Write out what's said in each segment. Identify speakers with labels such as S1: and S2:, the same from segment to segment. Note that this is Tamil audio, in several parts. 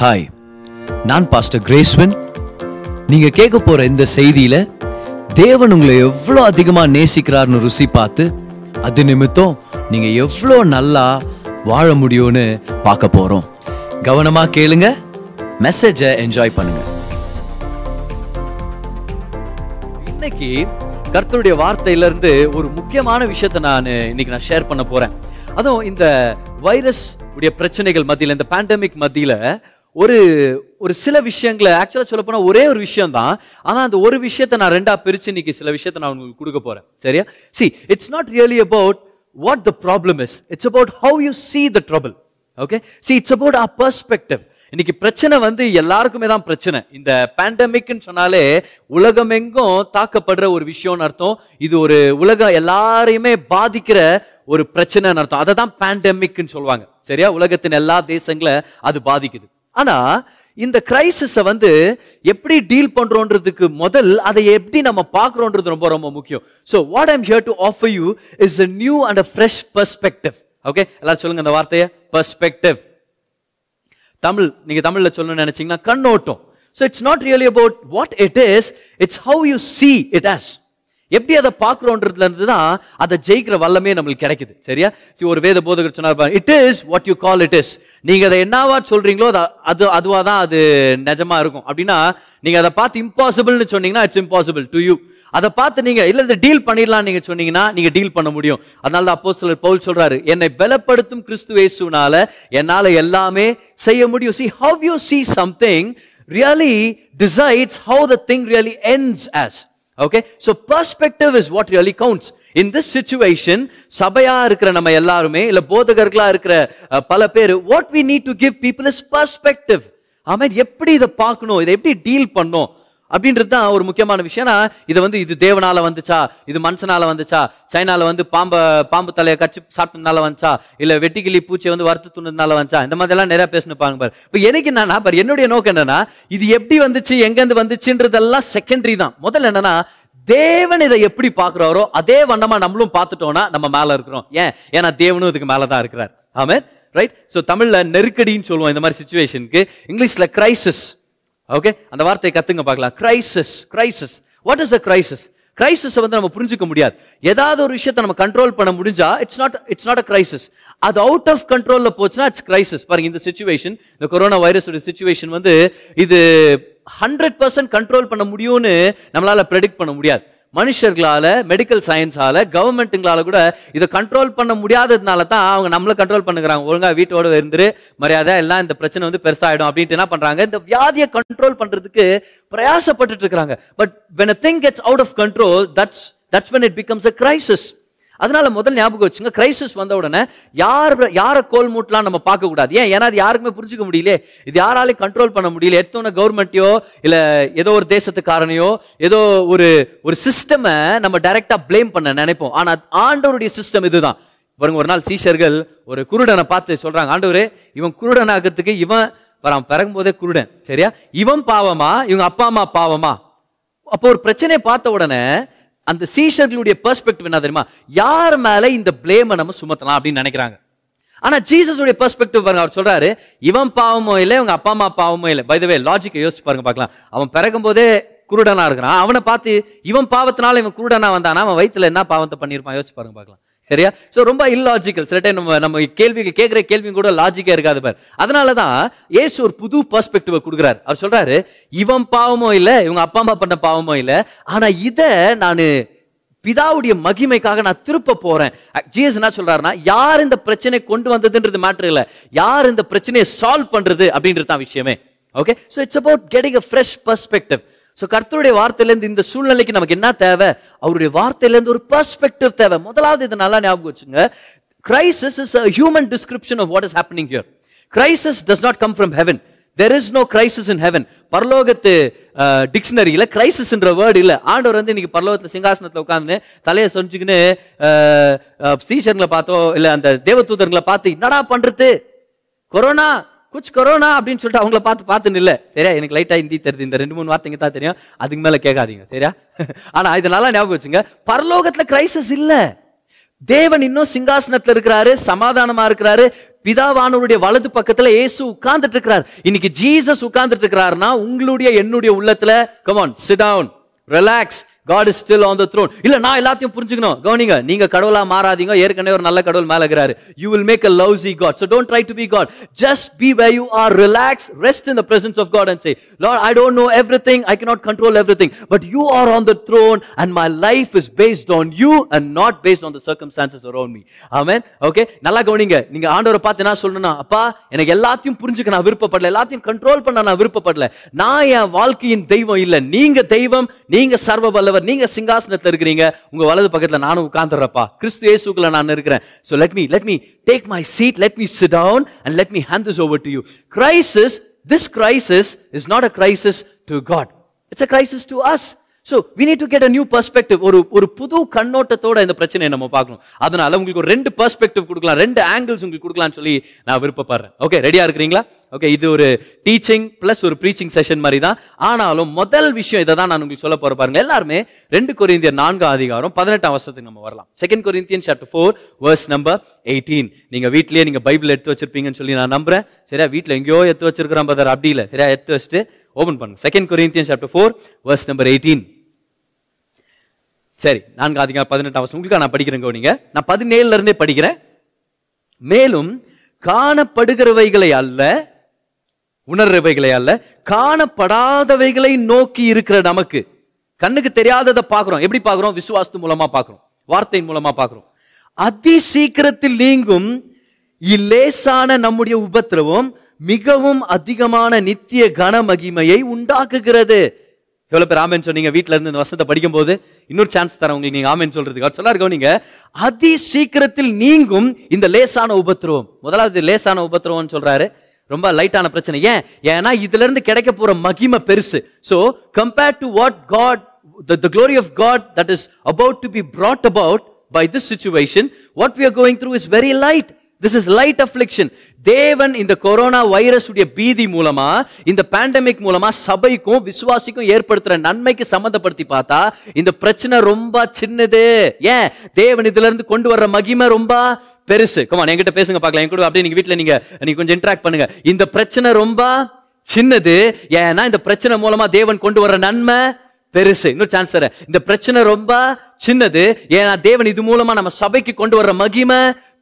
S1: ஹாய் நான் பாஸ்டர் கிரேஸ்வன் நீங்கள் கேட்க போகிற இந்த செய்தியில் தேவன் உங்களை எவ்வளோ அதிகமாக நேசிக்கிறார்னு ருசி பார்த்து அது நிமித்தம் நீங்கள் எவ்வளோ நல்லா வாழ முடியும்னு பார்க்க போகிறோம் கவனமாக கேளுங்க மெசேஜை என்ஜாய் பண்ணுங்க
S2: இன்னைக்கு கர்த்தருடைய வார்த்தையிலேருந்து ஒரு முக்கியமான விஷயத்தை நான் இன்னைக்கு நான் ஷேர் பண்ண போகிறேன் அதுவும் இந்த வைரஸ் உடைய பிரச்சனைகள் மத்தியில் இந்த பேண்டமிக் மத்தியில் ஒரு ஒரு சில விஷயங்களை ஆக்சுவலாக சொல்ல போனால் ஒரே ஒரு விஷயம் தான் ஆனால் அந்த ஒரு விஷயத்தை நான் ரெண்டாக பிரித்து இன்னைக்கு சில விஷயத்தை நான் உங்களுக்கு கொடுக்க
S1: போகிறேன் சரியா see it's not really about what the problem is it's about how you see the trouble okay see it's about a perspective இன்னைக்கு பிரச்சனை வந்து எல்லாருக்குமே தான் பிரச்சனை இந்த பேண்டமிக்னு சொன்னாலே உலகமெங்கும் தாக்கப்படுற ஒரு விஷயம்னு அர்த்தம் இது ஒரு உலகம் எல்லாரையுமே பாதிக்கிற ஒரு பிரச்சனைன்னு அர்த்தம் அதை தான் பேண்டமிக்னு சொல்லுவாங்க சரியா உலகத்தின் எல்லா தேசங்களை அது பாதிக்குது ஆனா இந்த கிரைசிஸை வந்து எப்படி டீல் பண்றோன்றதுக்கு முதல் அதை எப்படி நம்ம பார்க்குறோன்றது ரொம்ப ரொம்ப முக்கியம் so what I'm here to offer you is a new and a fresh perspective okay எல்லாரும் சொல்லுங்க அந்த வார்த்தையை பர்ஸ்பெக்டிவ் தமிழ் நீங்க தமிழ்ல சொல்லணும்னு நினைச்சீங்கன்னா கண்ணோட்டம் so it's not really about what it is it's how you see it as எப்படி அதை பார்க்குறோன்றதுல இருந்து தான் அதை ஜெயிக்கிற வல்லமே நம்மளுக்கு கிடைக்குது சரியா சரி ஒரு வேத போதகர் சொன்னார் it is what you call it is நீங்கள் அதை என்னவா சொல்கிறீங்களோ அது அது அதுவாக தான் அது நிஜமாக இருக்கும் அப்படின்னா நீங்கள் அதை பார்த்து இம்பாசிபிள்னு சொன்னீங்கன்னா இட்ஸ் இம்பாசிபிள் டு யூ அதை பார்த்து நீங்கள் இல்லை இந்த டீல் பண்ணிடலாம் நீங்கள் சொன்னீங்கன்னா நீங்கள் டீல் பண்ண முடியும் அதனால தான் அப்போ சிலர் பவுல் சொல்கிறாரு என்னை பலப்படுத்தும் கிறிஸ்து வேசுனால என்னால் எல்லாமே செய்ய முடியும் see how you see something really decides how the thing really ends as okay so perspective is what really counts in this situation சபையா இருக்கிற நம்ம எல்லாருமே இல்ல போதகர்களா இருக்கிற பல பேர் what we need to give people is perspective அவன் எப்படி இதை பார்க்கணும் இதை எப்படி டீல் பண்ணும் அப்படின்றது தான் ஒரு முக்கியமான விஷயம் இது வந்து இது தேவனால வந்துச்சா இது மனுஷனால வந்துச்சா சைனால வந்து பாம்ப பாம்பு தலையை கச்சி சாப்பிட்டதுனால வந்துச்சா இல்ல வெட்டிக்கிளி பூச்சியை வந்து வறுத்து துணதுனால வந்துச்சா இந்த மாதிரிலாம் நிறைய பேசணுப்பாங்க பாரு இப்போ எனக்கு என்னன்னா பாரு என்னுடைய நோக்கம் என்னன்னா இது எப்படி வந்துச்சு எங்கேருந்து வந்துச்சுன்றதெல்லாம் செகண்டரி தான் முதல்ல என்னன்னா தேவன் இதை எப்படி பார்க்குறாரோ அதே வண்ணமாக நம்மளும் பார்த்துட்டோம்னா நம்ம மேலே இருக்கிறோம் ஏன் ஏன்னா தேவனும் இதுக்கு மேலே தான் இருக்கிறார் ஆமே ரைட் ஸோ தமிழில் நெருக்கடின்னு சொல்லுவோம் இந்த மாதிரி சுச்சுவேஷனுக்கு இங்கிலீஷில் கிரைசிஸ் ஓகே அந்த வார்த்தையை கற்றுங்க பார்க்கலாம் crisis crisis what is a crisis கிரைசஸை வந்து நம்ம புரிஞ்சுக்க முடியாது ஏதாவது ஒரு விஷயத்தை நம்ம கண்ட்ரோல் பண்ண முடிஞ்சா it's not it's not a crisis அது அவுட் ஆஃப் கண்ட்ரோலில் போச்சுன்னா இட்ஸ் கிரைசஸ் பாருங்க இந்த சுச்சுவேஷன் இந்த கொரோனா வைரஸோட சுச்சுவேஷன் வந்து இது ஹண்ட்ரட் பர்சன்ட் கண்ட்ரோல் பண்ண முடியும்னு நம்மளால் ப்ரெடிக்ட் பண்ண முடியாது மனுஷர்களால் மெடிக்கல் சயின்ஸால் கவர்மெண்ட்டுங்களால கூட இதை கண்ட்ரோல் பண்ண முடியாததுனால தான் அவங்க நம்மளை கண்ட்ரோல் பண்ணுறாங்க ஒழுங்காக வீட்டோட இருந்துரு மரியாதை எல்லாம் இந்த பிரச்சனை வந்து பெருசாகிடும் அப்படின்ட்டு என்ன பண்ணுறாங்க இந்த வியாதியை கண்ட்ரோல் பண்ணுறதுக்கு பிரயாசப்பட்டுட்டு இருக்கிறாங்க but when a thing gets out of control that's that's when it becomes a crisis அதனால முதல் ஞாபகம் வச்சுங்க கிரைசிஸ் வந்த உடனே யார் யாரை கோல் மூட்டெலாம் நம்ம பார்க்கக்கூடாது ஏன் ஏன்னா அது யாருக்குமே புரிஞ்சுக்க முடியல இது யாராலையும் கண்ட்ரோல் பண்ண முடியல எடுத்தோன்னே கவர்மெண்ட்டையோ இல்லை ஏதோ ஒரு தேசத்துக்காரனையோ ஏதோ ஒரு ஒரு சிஸ்டமை நம்ம டைரெக்டாக ப்ளேம் பண்ண நினைப்போம் ஆனால் ஆண்டவருடைய சிஸ்டம் இதுதான் பாருங்க ஒரு நாள் சீஷர்கள் ஒரு குருடனை பார்த்து சொல்கிறாங்க ஆண்டவர் இவன் குருடன் ஆகிறதுக்கு இவன் வரான் பிறகும் போதே குருடன் சரியா இவன் பாவமா இவங்க அப்பா அம்மா பாவமா அப்போ ஒரு பிரச்சனையை பார்த்த உடனே அந்த சீஷர்களுடைய பெர்ஸ்பெக்டிவ் என்ன தெரியுமா யார் மேல இந்த பிளேமை நம்ம சுமத்தலாம் அப்படின்னு நினைக்கிறாங்க ஆனா ஜீசஸுடைய பெர்ஸ்பெக்டிவ் பாருங்க அவர் சொல்றாரு இவன் பாவமோ இல்லை இவங்க அப்பா அம்மா பாவமோ இல்லை பை வே லாஜிக்கை யோசிச்சு பாருங்க பார்க்கலாம் அவன் பிறக்கும் போதே குருடனா இருக்கிறான் அவனை பார்த்து இவன் பாவத்தினால இவன் குருடனா வந்தானா அவன் வயிற்றுல என்ன பாவத்தை பண்ணியிருப்பான் யோசிச்சு பாருங்க பார்க்கலாம் சரியா ஸோ ரொம்ப இல்லாஜிக்கல் சில டைம் நம்ம நம்ம கேள்விகள் கேட்குற கேள்வி கூட லாஜிக்கே இருக்காது பார் அதனால தான் ஏசு ஒரு புது பர்ஸ்பெக்டிவை கொடுக்குறாரு அவர் சொல்கிறாரு இவன் பாவமோ இல்லை இவங்க அப்பா அம்மா பண்ண பாவமோ இல்லை ஆனால் இதை நான் பிதாவுடைய மகிமைக்காக நான் திருப்ப போறேன் ஜிஎஸ் என்ன சொல்றாருன்னா யார் இந்த பிரச்சனை கொண்டு வந்ததுன்றது மேட்ரு இல்லை யார் இந்த பிரச்சனையை சால்வ் பண்றது அப்படின்றது தான் விஷயமே okay so it's about getting a fresh perspective so கர்த்தருடைய வார்த்தையிலேருந்து இந்த சூழ்நிலைக்கு நமக்கு என்ன தேவை அவருடைய வார்த்தையிலேருந்து ஒரு பர்ஸ்பெக்டிவ் தேவை முதலாவது இதை நல்லா ஞாபகம் வச்சுங்க crisis is a human description of what is happening here crisis does not come from heaven there is no crisis in heaven பரலோகத்து டிக்ஷனரியில் கிரைசிஸ்ன்ற வேர்டு இல்லை ஆண்டவர் வந்து இன்னைக்கு பரலோகத்தில் சிங்காசனத்தில் உட்காந்து தலையை சொரிஞ்சுக்கின்னு சீசர்களை பார்த்தோம் இல்லை அந்த தேவதூதர்களை பார்த்து என்னடா பண்ணுறது கொரோனா குச் கொரோனா அப்படின்னு சொல்லிட்டு அவங்கள பார்த்து பார்த்துன்னு இல்லை சரியா எனக்கு லைட்டாக இந்தி தெரியுது இந்த ரெண்டு மூணு வார்த்தைங்க தான் தெரியும் அதுக்கு மேலே கேட்காதீங்க சரியா ஆனால் இது நல்லா ஞாபகம் வச்சுங்க பரலோகத்தில் கிரைசஸ் இல்லை தேவன் இன்னும் சிங்காசனத்தில் இருக்கிறாரு சமாதானமா இருக்கிறாரு பிதாவானவருடைய வலது பக்கத்துல ஏசு உட்கார்ந்துட்டு இருக்கிறார் இன்னைக்கு ஜீசஸ் உட்கார்ந்துட்டு இருக்கிறாருன்னா உங்களுடைய என்னுடைய உள்ளத்துல come on sit down relax God is still on the throne இல்ல நான் எல்லாத்தையும் புரிஞ்சுக்கணும் கவனிங்க நீங்க கடவுளா மாறாதீங்க ஏற்கனவே ஒரு நல்ல கடவுள் மேல இருக்கிறாரு you will make a lousy God so don't try to be God just be way you are relax rest in the presence of God and say Lord I don't know everything I K control everything but you are on the throne and my life is based on you and not based on the circumstances around me amen okay நல்லா கவனிங்க நீங்க ஆண்டவரை பார்த்து என்ன சொல்லணும்னா அப்பா எனக்கு எல்லாத்தையும் புரிஞ்சுக்க நான் விருப்பப்படல எல்லாத்தையும் கண்ட்ரோல் பண்ண நான் விருப்பப்படல நான் என் வாழ்க்கையின் தெய்வம் இல்லை நீங்க தெய்வம் நீங்க சர்வ வல்லவர் ஆண்டவர் நீங்க சிங்காசனத்தில் இருக்கிறீங்க உங்க வலது பக்கத்தில் நானும் உட்கார்ந்துறப்பா கிறிஸ்து இயேசுக்குள்ள நான் இருக்கிறேன் so let me let me take my seat let me sit down and let me hand this over to you crisis this crisis is not a crisis to God it's a crisis to us so we need to get a new perspective ஒரு ஒரு புது கண்ணோட்டத்தோட இந்த பிரச்சனையை நம்ம பார்க்கணும் அதனால உங்களுக்கு ஒரு ரெண்டு பர்ஸ்பெக்டிவ் கொடுக்கலாம் ரெண்டு ஆங்கிள்ஸ் உங்களுக்கு கொடுக்கலாம்னு சொல்லி நான் விருப்பப்படுறேன் ஓகே ரெடியா இருக்கிறீங்களா ஓகே இது ஒரு டீச்சிங் பிளஸ் ஒரு ப்ரீச்சிங் செஷன் மாதிரி தான் ஆனாலும் முதல் விஷயம் இதை தான் நான் உங்களுக்கு சொல்ல போற பாருங்க எல்லாருமே ரெண்டு கொரிந்தியர் நான்காம் அதிகாரம் பதினெட்டாம் வருஷத்துக்கு நம்ம வரலாம் second Corinthian chapter four verse number eighteen நீங்க வீட்லயே நீங்க பைபிள் எடுத்து வச்சிருப்பீங்கன்னு சொல்லி நான் நம்புறேன் சரியா வீட்டில் எங்கேயோ எடுத்து வச்சிருக்கிறோம் பதர் அப்படி இல்லை சரியா எடுத்து வச்சுட்டு ஓபன் பண்ணுங்க second Corinthian chapter four verse number eighteen சரி நான்கு அதிகாரம் பதினெட்டாம் வருஷம் உங்களுக்கு நான் படிக்கிறேங்க நீங்க நான் பதினேழுல இருந்தே படிக்கிறேன் மேலும் காணப்படுகிறவைகளை அல்ல உணர்றவைகளை அல்ல காணப்படாதவைகளை நோக்கி இருக்கிற நமக்கு கண்ணுக்கு தெரியாததை பார்க்குறோம் எப்படி பார்க்குறோம் விசுவாசத்து மூலமாக பார்க்குறோம் வார்த்தையின் மூலமாக பார்க்குறோம் அதி சீக்கிரத்தில் நீங்கும் இலேசான நம்முடைய உபத்திரவம் மிகவும் அதிகமான நித்திய கன மகிமையை உண்டாக்குகிறது எவ்வளோ பேர் ஆமேன் சொன்னீங்க வீட்டில் இருந்து இந்த வசத்தை படிக்கும் போது இன்னொரு சான்ஸ் தரேன் உங்களுக்கு நீங்கள் ஆமேன் சொல்றது சொல்ல இருக்கோம் நீங்கள் அதி சீக்கிரத்தில் நீங்கும் இந்த லேசான உபத்திரவம் முதலாவது லேசான உபத்திரவம்னு சொல்றாரு ரொம்ப லைட்டான பிரச்சனை ஏன் ஏன்னா இதுலேருந்து கிடைக்க போகிற மகிமை பெருசு so compare to what God the glory of God that is about to be brought about by this situation what we are going through is very light this is light affliction தேவன் இந்த கொரோனா வைரஸ் உடைய பீதி மூலமா இந்த பேண்டமிக் மூலமா சபைக்கும் விசுவாசிக்கும் ஏற்படுத்துற நன்மைக்கு சம்மந்தப்படுத்தி பார்த்தா இந்த பிரச்சனை ரொம்ப சின்னது ஏன் தேவன் இதுல இருந்து கொண்டு வர்ற மகிமை ரொம்ப பெருசு கமான் என்கிட்ட பேசுங்க பார்க்கலாம் என் கூட அப்படியே நீங்க வீட்டில் நீங்க நீங்க கொஞ்சம் இன்ட்ராக்ட் பண்ணுங்க இந்த பிரச்சனை ரொம்ப சின்னது ஏன்னா இந்த பிரச்சனை மூலமா தேவன் கொண்டு வர நன்மை பெருசு இன்னொரு சான்ஸ் தரேன் இந்த பிரச்சனை ரொம்ப சின்னது ஏன்னா தேவன் இது மூலமா நம்ம சபைக்கு கொண்டு வர மகிமை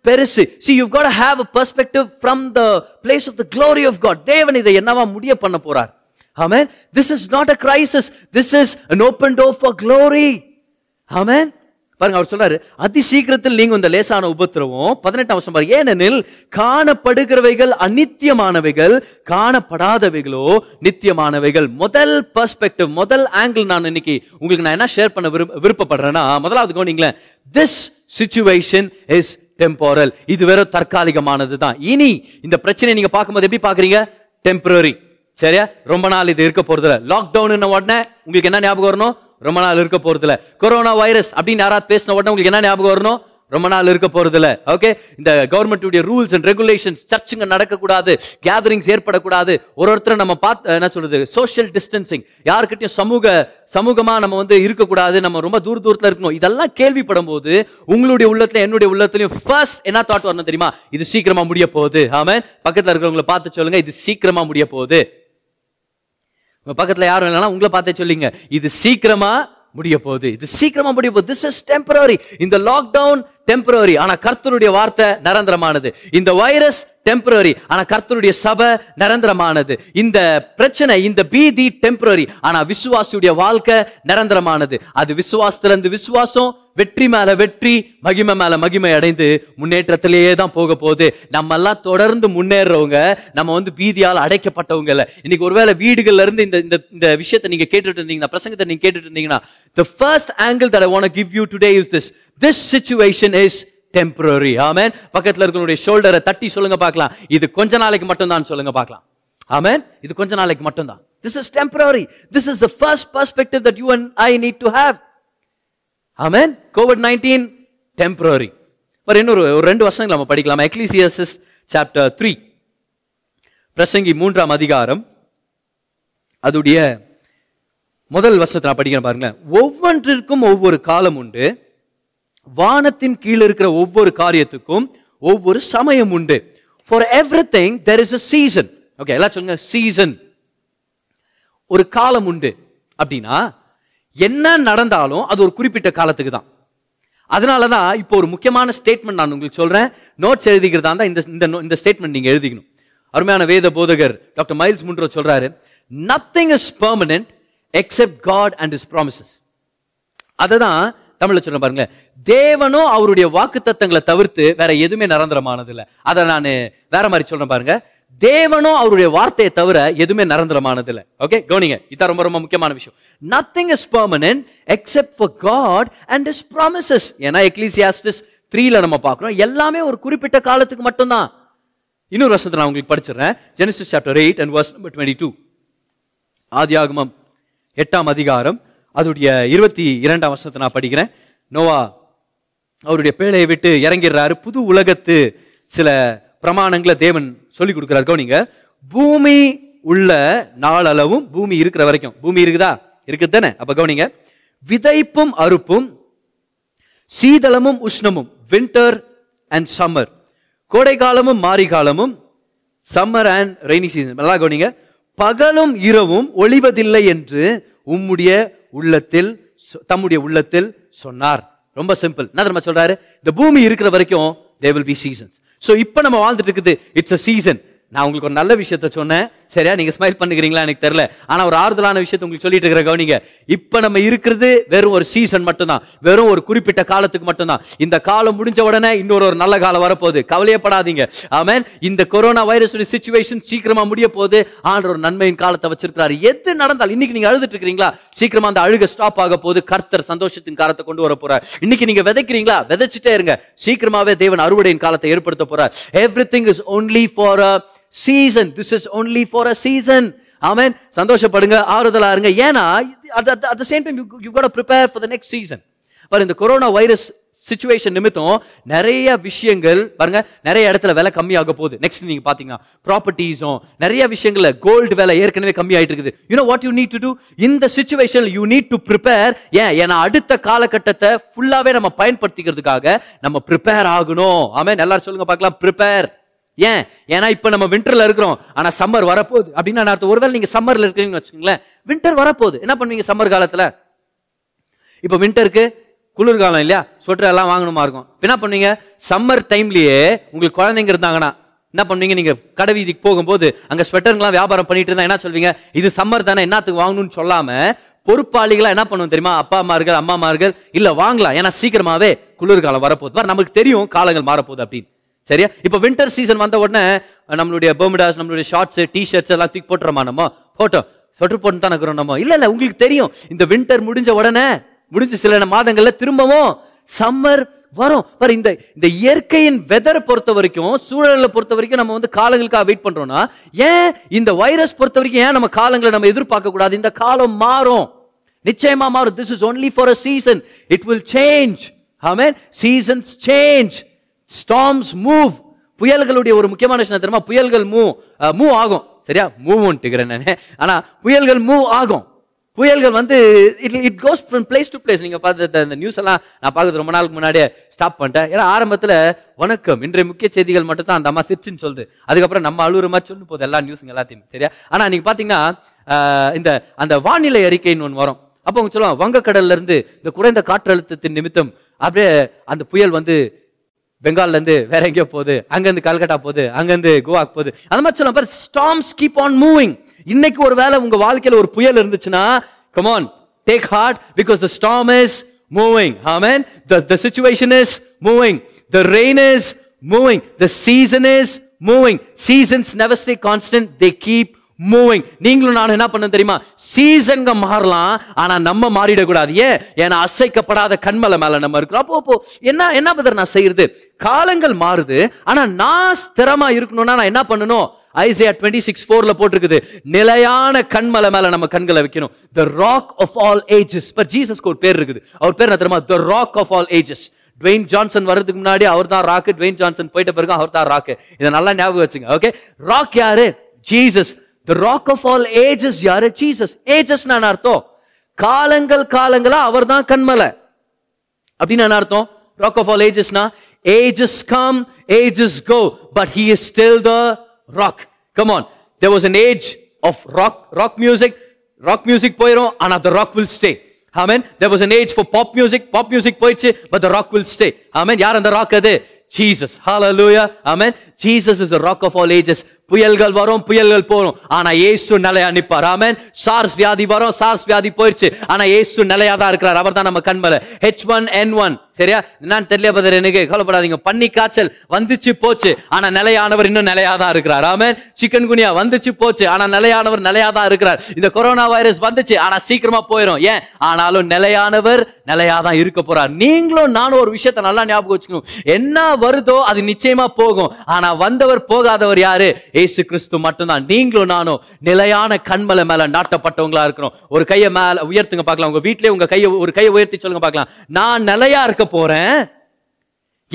S1: பெருசு see you God have a perspective from the place of the glory of God தேவன் இதை என்னவா முடிய பண்ண போறார் amen this is not a crisis this is an open door for glory amen பாருங்க அவர் சொல்றாரு அதி சீக்கிரத்தில் நீங்க இந்த லேசான உபத்திரவம் பதினெட்டாம் வருஷம் ஏனெனில் காணப்படுகிறவைகள் அநித்தியமானவைகள் காணப்படாதவைகளோ நித்தியமானவைகள் முதல் பெர்ஸ்பெக்டிவ் முதல் ஆங்கிள் நான் இன்னைக்கு உங்களுக்கு நான் என்ன ஷேர் பண்ண விரும்ப விருப்பப்படுறேன்னா முதலாவது கவனிங்களேன் திஸ் சுச்சுவேஷன் இஸ் டெம்போரல் இது வெறும் தற்காலிகமானது தான் இனி இந்த பிரச்சனையை நீங்க பார்க்கும்போது எப்படி பாக்குறீங்க டெம்பரரி சரியா ரொம்ப நாள் இது இருக்க போறதுல லாக்டவுன் உடனே உங்களுக்கு என்ன ஞாபகம் வரணும் ரொம்ப நாள் இருக்க போகிறதில்ல கொரோனா வைரஸ் அப்படின்னு யாராவது பேசின உடனே உங்களுக்கு என்ன ஞாபகம் வரணும் ரொம்ப நாள் இருக்க போறதில்ல ஓகே இந்த கவர்மெண்ட்டுடைய ரூல்ஸ் அண்ட் ரெகுலேஷன்ஸ் சர்ச்சுங்க நடக்கக்கூடாது கேதரிங்ஸ் ஏற்படக்கூடாது ஒரு ஒருத்தரை நம்ம பார்த்து என்ன சொல்றது சோஷியல் டிஸ்டன்சிங் யாருக்கிட்டையும் சமூக சமூகமாக நம்ம வந்து இருக்கக்கூடாது நம்ம ரொம்ப தூர தூரத்தில் இருக்கணும் இதெல்லாம் கேள்விப்படும் போது உங்களுடைய உள்ளத்துல என்னுடைய உள்ளத்துலையும் ஃபர்ஸ்ட் என்ன தாட் வரணும் தெரியுமா இது சீக்கிரமா முடிய போகுது ஆமா பக்கத்தில் இருக்கிறவங்களை பார்த்து சொல்லுங்க இது சீக்கிரமா முடிய போகுது உங்கள் பக்கத்தில் யாரும் இல்லைன்னா உங்களை பார்த்தே சொல்லிங்க இது சீக்கிரமாக முடிய போகுது இது சீக்கிரமாக முடிய போகுது திஸ் இஸ் டெம்பரரி இந்த லாக்டவுன் டெம்பரரி ஆனா கர்த்தருடைய வார்த்தை நிரந்தரமானது இந்த வைரஸ் டெம்பரரி ஆனா கர்த்தருடைய சபை நிரந்தரமானது இந்த பிரச்சனை இந்த பீதி டெம்பரரி ஆனா விசுவாசியுடைய வாழ்க்கை நிரந்தரமானது அது விசுவாசத்திலிருந்து விசுவாசம் வெற்றி மேல வெற்றி மகிமை மேல மகிமை அடைந்து முன்னேற்றத்திலேயே தான் போக போகுது நம்ம எல்லாம் தொடர்ந்து முன்னேறவங்க நம்ம வந்து பீதியால் அடைக்கப்பட்டவங்க இல்லை இன்னைக்கு ஒருவேளை வீடுகள்ல இருந்து இந்த இந்த விஷயத்தை நீங்க கேட்டுட்டு இருந்தீங்கன்னா பிரசங்கத்தை நீங்க கேட்டுட்டு இருந்தீங்கன்னா the first angle that I give you today is this this situation is temporary amen பக்கத்தில் இருக்கவங்களுடைய ஷோல்டரை தட்டி சொல்லுங்க பார்க்கலாம் இது கொஞ்ச நாளைக்கு மட்டும்தான் சொல்லுங்க பார்க்கலாம் ஆமேன் இது கொஞ்ச நாளைக்கு மட்டும்தான் this is temporary this is the first perspective that you and I need to have amen Covid nineteen temporary வேறு இன்னொரு ஒரு ரெண்டு வருஷங்கள் நம்ம படிக்கலாம் எக்லிசியசிஸ் சாப்டர் த்ரீ பிரசங்கி மூன்றாம் அதிகாரம் அதுடைய முதல் வருஷத்தை நான் படிக்கிறேன் பாருங்களேன் ஒவ்வொன்றிற்கும் ஒவ்வொரு காலம் உண்டு வானத்தின் கீழே இருக்கிற ஒவ்வொரு காரியத்துக்கும் ஒவ்வொரு சமயம் உண்டு for everything there is a season okay எல்லாம் சொல்லுங்க சீசன் ஒரு காலம் உண்டு அப்படின்னா என்ன நடந்தாலும் அது ஒரு குறிப்பிட்ட காலத்துக்கு தான் அதனால தான் இப்போ ஒரு முக்கியமான ஸ்டேட்மெண்ட் நான் உங்களுக்கு சொல்கிறேன் நோட்ஸ் எழுதிக்கிறதா இருந்தால் இந்த இந்த ஸ்டேட்மெண்ட் நீங்கள் எழுதிக்கணும் அருமையான வேத போதகர் டாக்டர் மைல்ஸ் முன்ரோ சொல்கிறாரு nothing is permanent except God and is promises அதை தான் தமிழ்ல சொல்ல பாருங்க தேவனும் அவருடைய வாக்கு தத்தங்களை தவிர்த்து வேற எதுவுமே நிரந்தரமானது இல்லை அதை நான் வேற மாதிரி சொல்றேன் பாருங்க தேவனும் அவருடைய வார்த்தையை தவிர எதுவுமே நிரந்தரமானது இல்லை ஓகே கவனிங்க இதான் ரொம்ப ரொம்ப முக்கியமான விஷயம் nothing is permanent except for God and is promises ஏன்னா எக்லிசியாஸ்டிஸ் த்ரீல நம்ம பார்க்குறோம் எல்லாமே ஒரு குறிப்பிட்ட காலத்துக்கு மட்டும்தான் இன்னொரு வருஷத்தை நான் உங்களுக்கு படிச்சிடுறேன் Genesis chapter eight and verse number twenty two எட்டாம் அதிகாரம் அதோடைய இருபத்தி இரண்டாம் வருஷத்தை நான் படிக்கிறேன் நோவா அவருடைய பேழையை விட்டு இறங்கிடுறாரு புது உலகத்து சில பிரமாணங்களை தேவன் சொல்லி கொடுக்குறாரு கவனிங்க பூமி உள்ள நாளளவும் பூமி இருக்கிற வரைக்கும் பூமி இருக்குதா இருக்குது தானே அப்போ கவனிங்க விதைப்பும் அறுப்பும் சீதளமும் உஷ்ணமும் வின்டர் அண்ட் சம்மர் கோடை காலமும் காலமும் சம்மர் அண்ட் ரெய்னி சீசன் நல்லா கவனிங்க பகலும் இரவும் ஒளிவதில்லை என்று உம்முடைய உள்ளத்தில் தம்முடைய உள்ளத்தில் சொன்னார் ரொம்ப சிம்பிள் என்ன நம்ம சொல்றாரு இந்த பூமி இருக்கிற வரைக்கும் they will be seasons so இப்போ நம்ம வாழ்ந்துட்டு இருக்குது இட்ஸ் அ சீசன் நான் உங்களுக்கு ஒரு நல்ல விஷயத்த சொன்னேன் சரியா நீங்க ஸ்மைல் பண்ணுக்கிறீங்களா எனக்கு தெரியல ஆனா ஒரு ஆறுதலான விஷயத்தை உங்களுக்கு சொல்லிட்டு இருக்கிற கவனிங்க இப்ப நம்ம இருக்கிறது வெறும் ஒரு சீசன் மட்டும்தான் வெறும் ஒரு குறிப்பிட்ட காலத்துக்கு மட்டும்தான் இந்த காலம் முடிஞ்ச உடனே இன்னொரு ஒரு நல்ல காலம் வரப்போகுது கவலையப்படாதீங்க ஆமேன் இந்த கொரோனா வைரஸ் சுச்சுவேஷன் சீக்கிரமா முடிய போது ஆண்டு ஒரு நன்மையின் காலத்தை வச்சிருக்கிறாரு எது நடந்தால் இன்னைக்கு நீங்க அழுதுட்டு இருக்கிறீங்களா சீக்கிரமா அந்த அழுக ஸ்டாப் ஆக போது கர்த்தர் சந்தோஷத்தின் காலத்தை கொண்டு வர போறார் இன்னைக்கு நீங்க விதைக்கிறீங்களா விதைச்சிட்டே இருங்க சீக்கிரமாவே தேவன் அறுவடையின் காலத்தை ஏற்படுத்த போறார் everything is only for season this is only for a season amen சந்தோஷப்படுங்க ஆறுதலா இருங்க ஏன்னா at same time you prepare for the next season பாரு இந்த கொரோனா வைரஸ் சுச்சுவேஷன் நிமித்தம் நிறைய விஷயங்கள் பாருங்க நிறைய இடத்துல விலை கம்மியாக போகுது நெக்ஸ்ட் நீங்க பாத்தீங்கன்னா ப்ராப்பர்ட்டிஸும் நிறைய விஷயங்கள்ல கோல்டு விலை ஏற்கனவே கம்மி ஆயிட்டு இருக்குது you know what you need to do இந்த situation you need to prepare ஏன் ஏன்னா அடுத்த காலகட்டத்தை ஃபுல்லாவே நம்ம பயன்படுத்திக்கிறதுக்காக நம்ம ப்ரிப்பேர் ஆகணும் ஆமே எல்லாரும் சொல்லுங்க பார்க்கலாம் ப்ரிப்பேர் ஏன் ஏன்னா இப்போ நம்ம வின்டரில் இருக்கிறோம் ஆனால் சம்மர் வரப்போகுது அப்படின்னு அர்த்தம் ஒருவேளை நீங்கள் சம்மரில் இருக்கிறீங்கன்னு வச்சுக்கோங்களேன் வின்டர் வரப்போகுது என்ன பண்ணுவீங்க சம்மர் காலத்தில் இப்போ வின்டருக்கு குளிர்காலம் இல்லையா ஸ்வெட்டர் எல்லாம் வாங்கணுமா இருக்கும் என்ன பண்ணுவீங்க சம்மர் டைம்லேயே உங்களுக்கு குழந்தைங்க இருந்தாங்கன்னா என்ன பண்ணுவீங்க நீங்கள் கடை வீதிக்கு போகும்போது அங்கே ஸ்வெட்டருங்களாம் வியாபாரம் பண்ணிட்டு இருந்தா என்ன சொல்வீங்க இது சம்மர் தானே என்னத்துக்கு வாங்கணும்னு சொல்லாமல் பொறுப்பாளிகளாக என்ன பண்ணுவோம் தெரியுமா அப்பா அம்மார்கள் அம்மாமார்கள் இல்லை வாங்கலாம் ஏன்னா சீக்கிரமாகவே குளிர்காலம் வரப்போகுது நமக்கு தெரியும் காலங்கள் மாறப்போகுது அப்படின்னு சரியா இப்போ வின்டர் சீசன் வந்த உடனே நம்மளுடைய பெர்மிடாஸ் நம்மளுடைய ஷார்ட்ஸ் டிஷர்ட்ஸ் எல்லாம் தூக்கி போட்டுறோமா நம்ம போட்டோம் சொட்டு போட்டு தான் நம்ம இல்லை இல்லை உங்களுக்கு தெரியும் இந்த வின்டர் முடிஞ்ச உடனே முடிஞ்ச சில மாதங்கள்ல திரும்பவும் சம்மர் வரும் பாரு இந்த இந்த இயற்கையின் வெதரை பொறுத்த வரைக்கும் சூழலை பொறுத்த வரைக்கும் நம்ம வந்து காலங்களுக்காக வெயிட் பண்றோம்னா ஏன் இந்த வைரஸ் பொறுத்த வரைக்கும் ஏன் நம்ம காலங்களை நம்ம எதிர்பார்க்க கூடாது இந்த காலம் மாறும் நிச்சயமா மாறும் this is only for a season it will change amen seasons change storms move புயல்களுடைய ஒரு முக்கியமான விஷயம் தெரியுமா புயல்கள் மூவ் மூவ் ஆகும் சரியா மூவ் ஒன்ட்டுக்கிறேன் நான் ஆனால் புயல்கள் மூவ் ஆகும் புயல்கள் வந்து it it goes from place to place நீங்கள் பார்த்து இந்த நியூஸ் எல்லாம் நான் பார்க்குறது ரொம்ப நாளுக்கு முன்னாடியே ஸ்டாப் பண்ணிட்டேன் ஏன்னா ஆரம்பத்தில் வணக்கம் இன்றைய முக்கிய செய்திகள் மட்டும் தான் அந்த அம்மா சிரிச்சுன்னு சொல்லுது அதுக்கப்புறம் நம்ம அழுகுற மாதிரி சொல்லு போகுது எல்லா நியூஸுங்க எல்லாத்தையும் சரியா ஆனால் நீங்கள் பார்த்தீங்கன்னா இந்த அந்த வானிலை அறிக்கைன்னு ஒன்று வரும் அப்போ அவங்க சொல்லுவாங்க வங்கக்கடல்ல இருந்து இந்த குறைந்த காற்றழுத்தத்தின் நிமித்தம் அப்படியே அந்த புயல் வந்து பெங்கால்லேருந்து வேற எங்கேயோ போகுது அங்கேருந்து கல்கட்டா போகுது அங்கேருந்து கோவாக்கு போகுது அந்த மாதிரி சொல்லலாம் பாரு ஸ்டாம்ஸ் கீப் ஆன் மூவிங் இன்னைக்கு ஒரு வேலை உங்கள் வாழ்க்கையில் ஒரு புயல் இருந்துச்சுன்னா come on take heart because the storm is moving amen the the situation is moving the rain is moving the season is moving seasons never stay constant they keep moving நீங்களும் நான் என்ன பண்ண தெரியுமா சீசன்க மாறலாம் ஆனா நம்ம மாறிடக்கூடாது ஏன் ஏன்னா அசைக்கப்படாத கண்மலை மேல நம்ம இருக்கிறோம் அப்போ அப்போ என்ன என்ன பதர் நான் செய்யறது காலங்கள் மாறுது ஆனா நான் ஸ்திரமா இருக்கணும்னா நான் என்ன பண்ணணும் ஐசியா டுவெண்ட்டி சிக்ஸ் ஃபோர்ல போட்டிருக்குது நிலையான கண்மலை மேல நம்ம கண்களை வைக்கணும் the rock of all ages இப்போ ஜீசஸ்க்கு ஒரு பேர் இருக்குது அவர் பேர் என்ன தெரியுமா the rock of all ages Dwayne Johnson வர்றதுக்கு முன்னாடி அவர் தான் ராக்கு ட்வெயின் ஜான்சன் போயிட்ட பிறகு அவர் தான் ராக்கு இதை நல்லா ஞாபகம் வச்சுங்க ஓகே ராக் யாரு Jesus the rock of all ages யாரு ஜீசஸ் ஏஜஸ் நான் அர்த்தம் காலங்கள் காலங்களா அவர் தான் கண்மலை அப்படின்னு நான் அர்த்தம் ராக் ஆஃப் ஆல் ஏஜஸ்னா ages come ages go but he is still the rock come on there was an age of rock rock music rock music போயிடும் ஆனா the rock will stay amen there was an age for pop music pop music போயிடுச்சு but the rock will stay amen யார் அந்த ராக் அது ஜீசஸ் ஹalleluya amen Jesus is the rock of all ages புயல்கள் வரும் புயல்கள் போகும் ஆனா ஏசு நிலையா நிப்பார் ஆமன் சார்ஸ் வியாதி வரும் சார்ஸ் வியாதி போயிடுச்சு ஆனா ஏசு நிலையா தான் இருக்கிறார் அவர் தான் நம்ம கண்மலை ஹெச் ஒன் என் ஒன் சரியா என்னன்னு தெரியல பதர் எனக்கு கவலைப்படாதீங்க பண்ணி காய்ச்சல் வந்துச்சு போச்சு ஆனா நிலையானவர் இன்னும் நிலையா தான் இருக்கிறார் ஆமே சிக்கன் குனியா வந்துச்சு போச்சு ஆனா நிலையானவர் நிலையா தான் இருக்கிறார் இந்த கொரோனா வைரஸ் வந்துச்சு ஆனா சீக்கிரமா போயிடும் ஏன் ஆனாலும் நிலையானவர் நிலையா தான் இருக்க போறார் நீங்களும் நானும் ஒரு விஷயத்த நல்லா ஞாபகம் வச்சுக்கணும் என்ன வருதோ அது நிச்சயமா போகும் ஆனா வந்தவர் போகாதவர் யாரு ஏசு கிறிஸ்து மட்டும்தான் நீங்களும் நானும் நிலையான கண்மலை மேல நாட்டப்பட்டவங்களா இருக்கிறோம் ஒரு கையை மேல உயர்த்துங்க பார்க்கலாம் உங்க வீட்லயே உங்க கையை ஒரு கையை உயர்த்தி சொல்லுங்க பார்க்கலாம் நான் நிலையா இருக்க போறேன்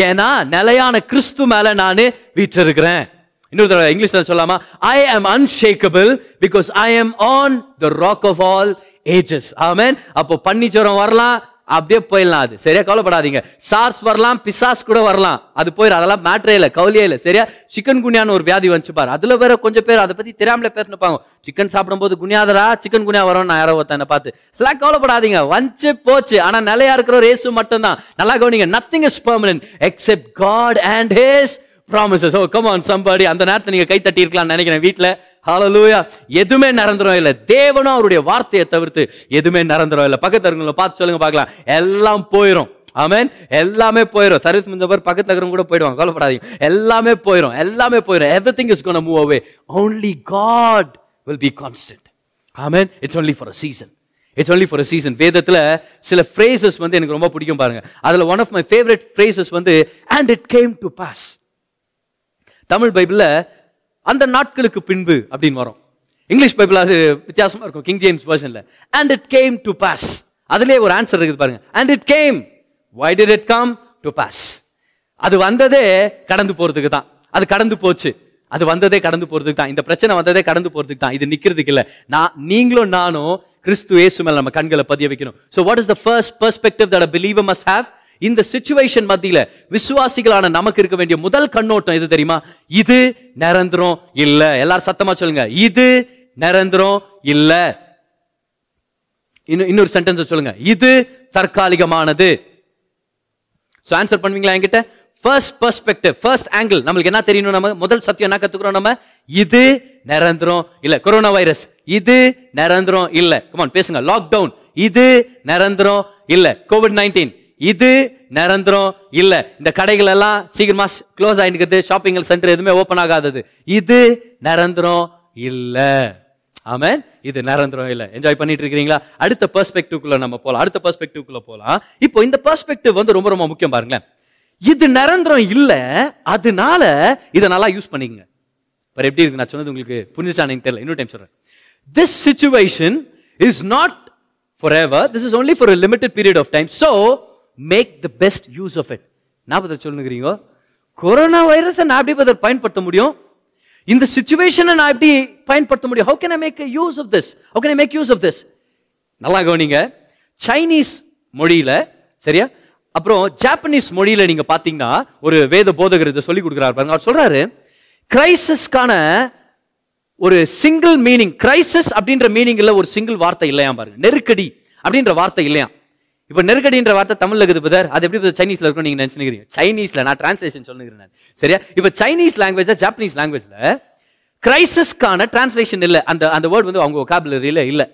S1: ஏன்னா நிலையான கிறிஸ்து மேல நான் வீற்றிருக்கிறேன் இன்னொரு தடவை இங்கிலீஷ்ல சொல்லாமா ஐ ஆம் unshakeable because I am on the rock of all ages amen அப்போ பன்னிச்சுரம் வரலாம் அப்படியே போயிடலாம் அது சரியா கவலைப்படாதீங்க சார்ஸ் வரலாம் பிசாஸ் கூட வரலாம் அது போயிடும் அதெல்லாம் மேட்ரே இல்லை கவலையே இல்லை சரியா சிக்கன் குனியான்னு ஒரு வியாதி வந்துச்சு பாரு அதுல வேற கொஞ்சம் பேர் அதை பத்தி தெரியாமல பேசினுப்பாங்க சிக்கன் சாப்பிடும்போது குனியாதரா சிக்கன் குனியா வரும் நான் யாரோ ஒருத்தனை பார்த்து எல்லாம் கவலைப்படாதீங்க வந்து போச்சு ஆனா நிலையா இருக்கிற ரேசு மட்டும்தான் நல்லா கவனிங்க nothing is permanent except God and his promises oh come on somebody அந்த நேரத்தை நீங்க கை தட்டி இருக்கலாம்னு நினைக்கிறேன் வீட்டில் ஹாலலூயா எதுவுமே நிரந்தரம் இல்லை தேவனும் அவருடைய வார்த்தையை தவிர்த்து எதுவுமே நிரந்தரம் இல்லை பக்கத்தருங்களை பார்த்து சொல்லுங்க பார்க்கலாம் எல்லாம் போயிடும் ஆமேன் எல்லாமே போயிடும் சர்வீஸ் முடிஞ்சவர் பக்கத்துல இருக்கிறவங்க கூட போயிடுவாங்க கவலைப்படாதீங்க எல்லாமே போயிடும் எல்லாமே போயிடும் everything is cone move away only God will be constant amen it's only for a season it's only for season வேதத்தில் சில ஃப்ரேசஸ் வந்து எனக்கு ரொம்ப பிடிக்கும் பாருங்க அதில் one of my favourite phrases வந்து and it came to pass Tamil பைபிளில் அந்த நாட்களுக்கு பின்பு அப்படின்னு வரும் இங்கிலீஷ் பைபிள் அது வித்தியாசமா இருக்கும் கிங் ஜேம்ஸ் வேர்ஷன்ல and it came to pass அதுலேயே ஒரு ஆன்சர் இருக்குது பாருங்க and it came why did it come to pass அது வந்ததே கடந்து போறதுக்கு தான் அது கடந்து போச்சு அது வந்ததே கடந்து போறதுக்கு தான் இந்த பிரச்சனை வந்ததே கடந்து போறதுக்கு தான் இது நிக்கிறதுக்கு இல்லை நான் நீங்களும் நானும் கிறிஸ்து இயேசு மேல நம்ம கண்களை பதிய வைக்கணும் so what is the first perspective that a believe must have இந்த சுச்சுவேஷன் மத்தியில விசுவாசிகளான நமக்கு இருக்க வேண்டிய முதல் கண்ணோட்டம் எது தெரியுமா இது நிரந்தரம் இல்ல எல்லாரும் சத்தமா சொல்லுங்க இது நிரந்தரம் இல்ல இன்னொரு சென்டென்ஸ் சொல்லுங்க இது தற்காலிகமானது ஸோ ஆன்சர் பண்ணுவீங்களா என்கிட்ட ஃபர்ஸ்ட் பெர்ஸ்பெக்டிவ் ஃபர்ஸ்ட் ஆங்கிள் நம்மளுக்கு என்ன தெரியணும் நம்ம முதல் சத்தியம் என்ன கத்துக்கிறோம் நம்ம இது நிரந்தரம் இல்ல கொரோனா வைரஸ் இது நிரந்தரம் இல்ல கமான் பேசுங்க லாக்டவுன் இது நிரந்தரம் இல்ல கோவிட் நைன்டீன் இது நிரந்தரம் இல்லை இந்த கடைகள் எல்லாம் சீக்கிரமா க்ளோஸ் ஆகிட்டு ஷாப்பிங் சென்டர் எதுவுமே ஓப்பன் ஆகாதது இது நிரந்தரம் இல்லை ஆமன் இது நிரந்தரம் இல்லை என்ஜாய் பண்ணிட்டு இருக்கிறீங்களா அடுத்த பெர்ஸ்பெக்டிவ்க்குள்ள நம்ம போகலாம் அடுத்த பெர்ஸ்பெக்டிவ்க்குள்ள போகலாம் இப்போ இந்த பெர்ஸ்பெக்டிவ் வந்து ரொம்ப ரொம்ப முக்கியம் பாருங்களேன் இது நிரந்தரம் இல்லை அதனால இதை நல்லா யூஸ் பண்ணிக்கங்க இப்போ எப்படி இருக்கு நான் சொன்னது உங்களுக்கு புரிஞ்சுச்சானு தெரியல இன்னொரு டைம் சொல்றேன் this situation is not forever this is only for limited period of time so make the best use of it நான் சொல்லுங்கிறீங்க கொரோனா வைரஸை நான் எப்படி அதை பயன்படுத்த முடியும் இந்த சுச்சுவேஷனை நான் எப்படி பயன்படுத்த முடியும் how can I make use of this how can I make use of this நல்லா கவனிங்க சைனீஸ் மொழியில் சரியா அப்புறம் ஜாப்பனீஸ் மொழியில் நீங்கள் பார்த்தீங்கன்னா ஒரு வேத போதகர் இதை சொல்லி கொடுக்குறாரு பாருங்க அவர் சொல்கிறாரு கிரைசஸ்க்கான ஒரு சிங்கிள் மீனிங் கிரைசஸ் அப்படின்ற மீனிங்கில் ஒரு சிங்கிள் வார்த்தை இல்லையா பாருங்க நெருக்கடி அப்படின்ற வார்த்தை இல்லையா இப்போ நெருக்கடின்ற வார்த்தை தமிழ்ல இருக்குது பதர் அது எப்படி சைனீஸ்ல இருக்கும் நீங்க நினைச்சுக்கிறீங்க சைனீஸ்ல நான் டிரான்ஸ்லேஷன் சொல்லுகிறேன் சரியா இப்போ சைனீஸ் லாங்குவேஜ் ஜாப்பனீஸ் லாங்குவேஜ்ல கிரைசஸ்க்கான டிரான்ஸ்லேஷன் இல்லை அந்த அந்த வேர்ட் வந்து அவங்க ஒகாபுலரியில இல்லை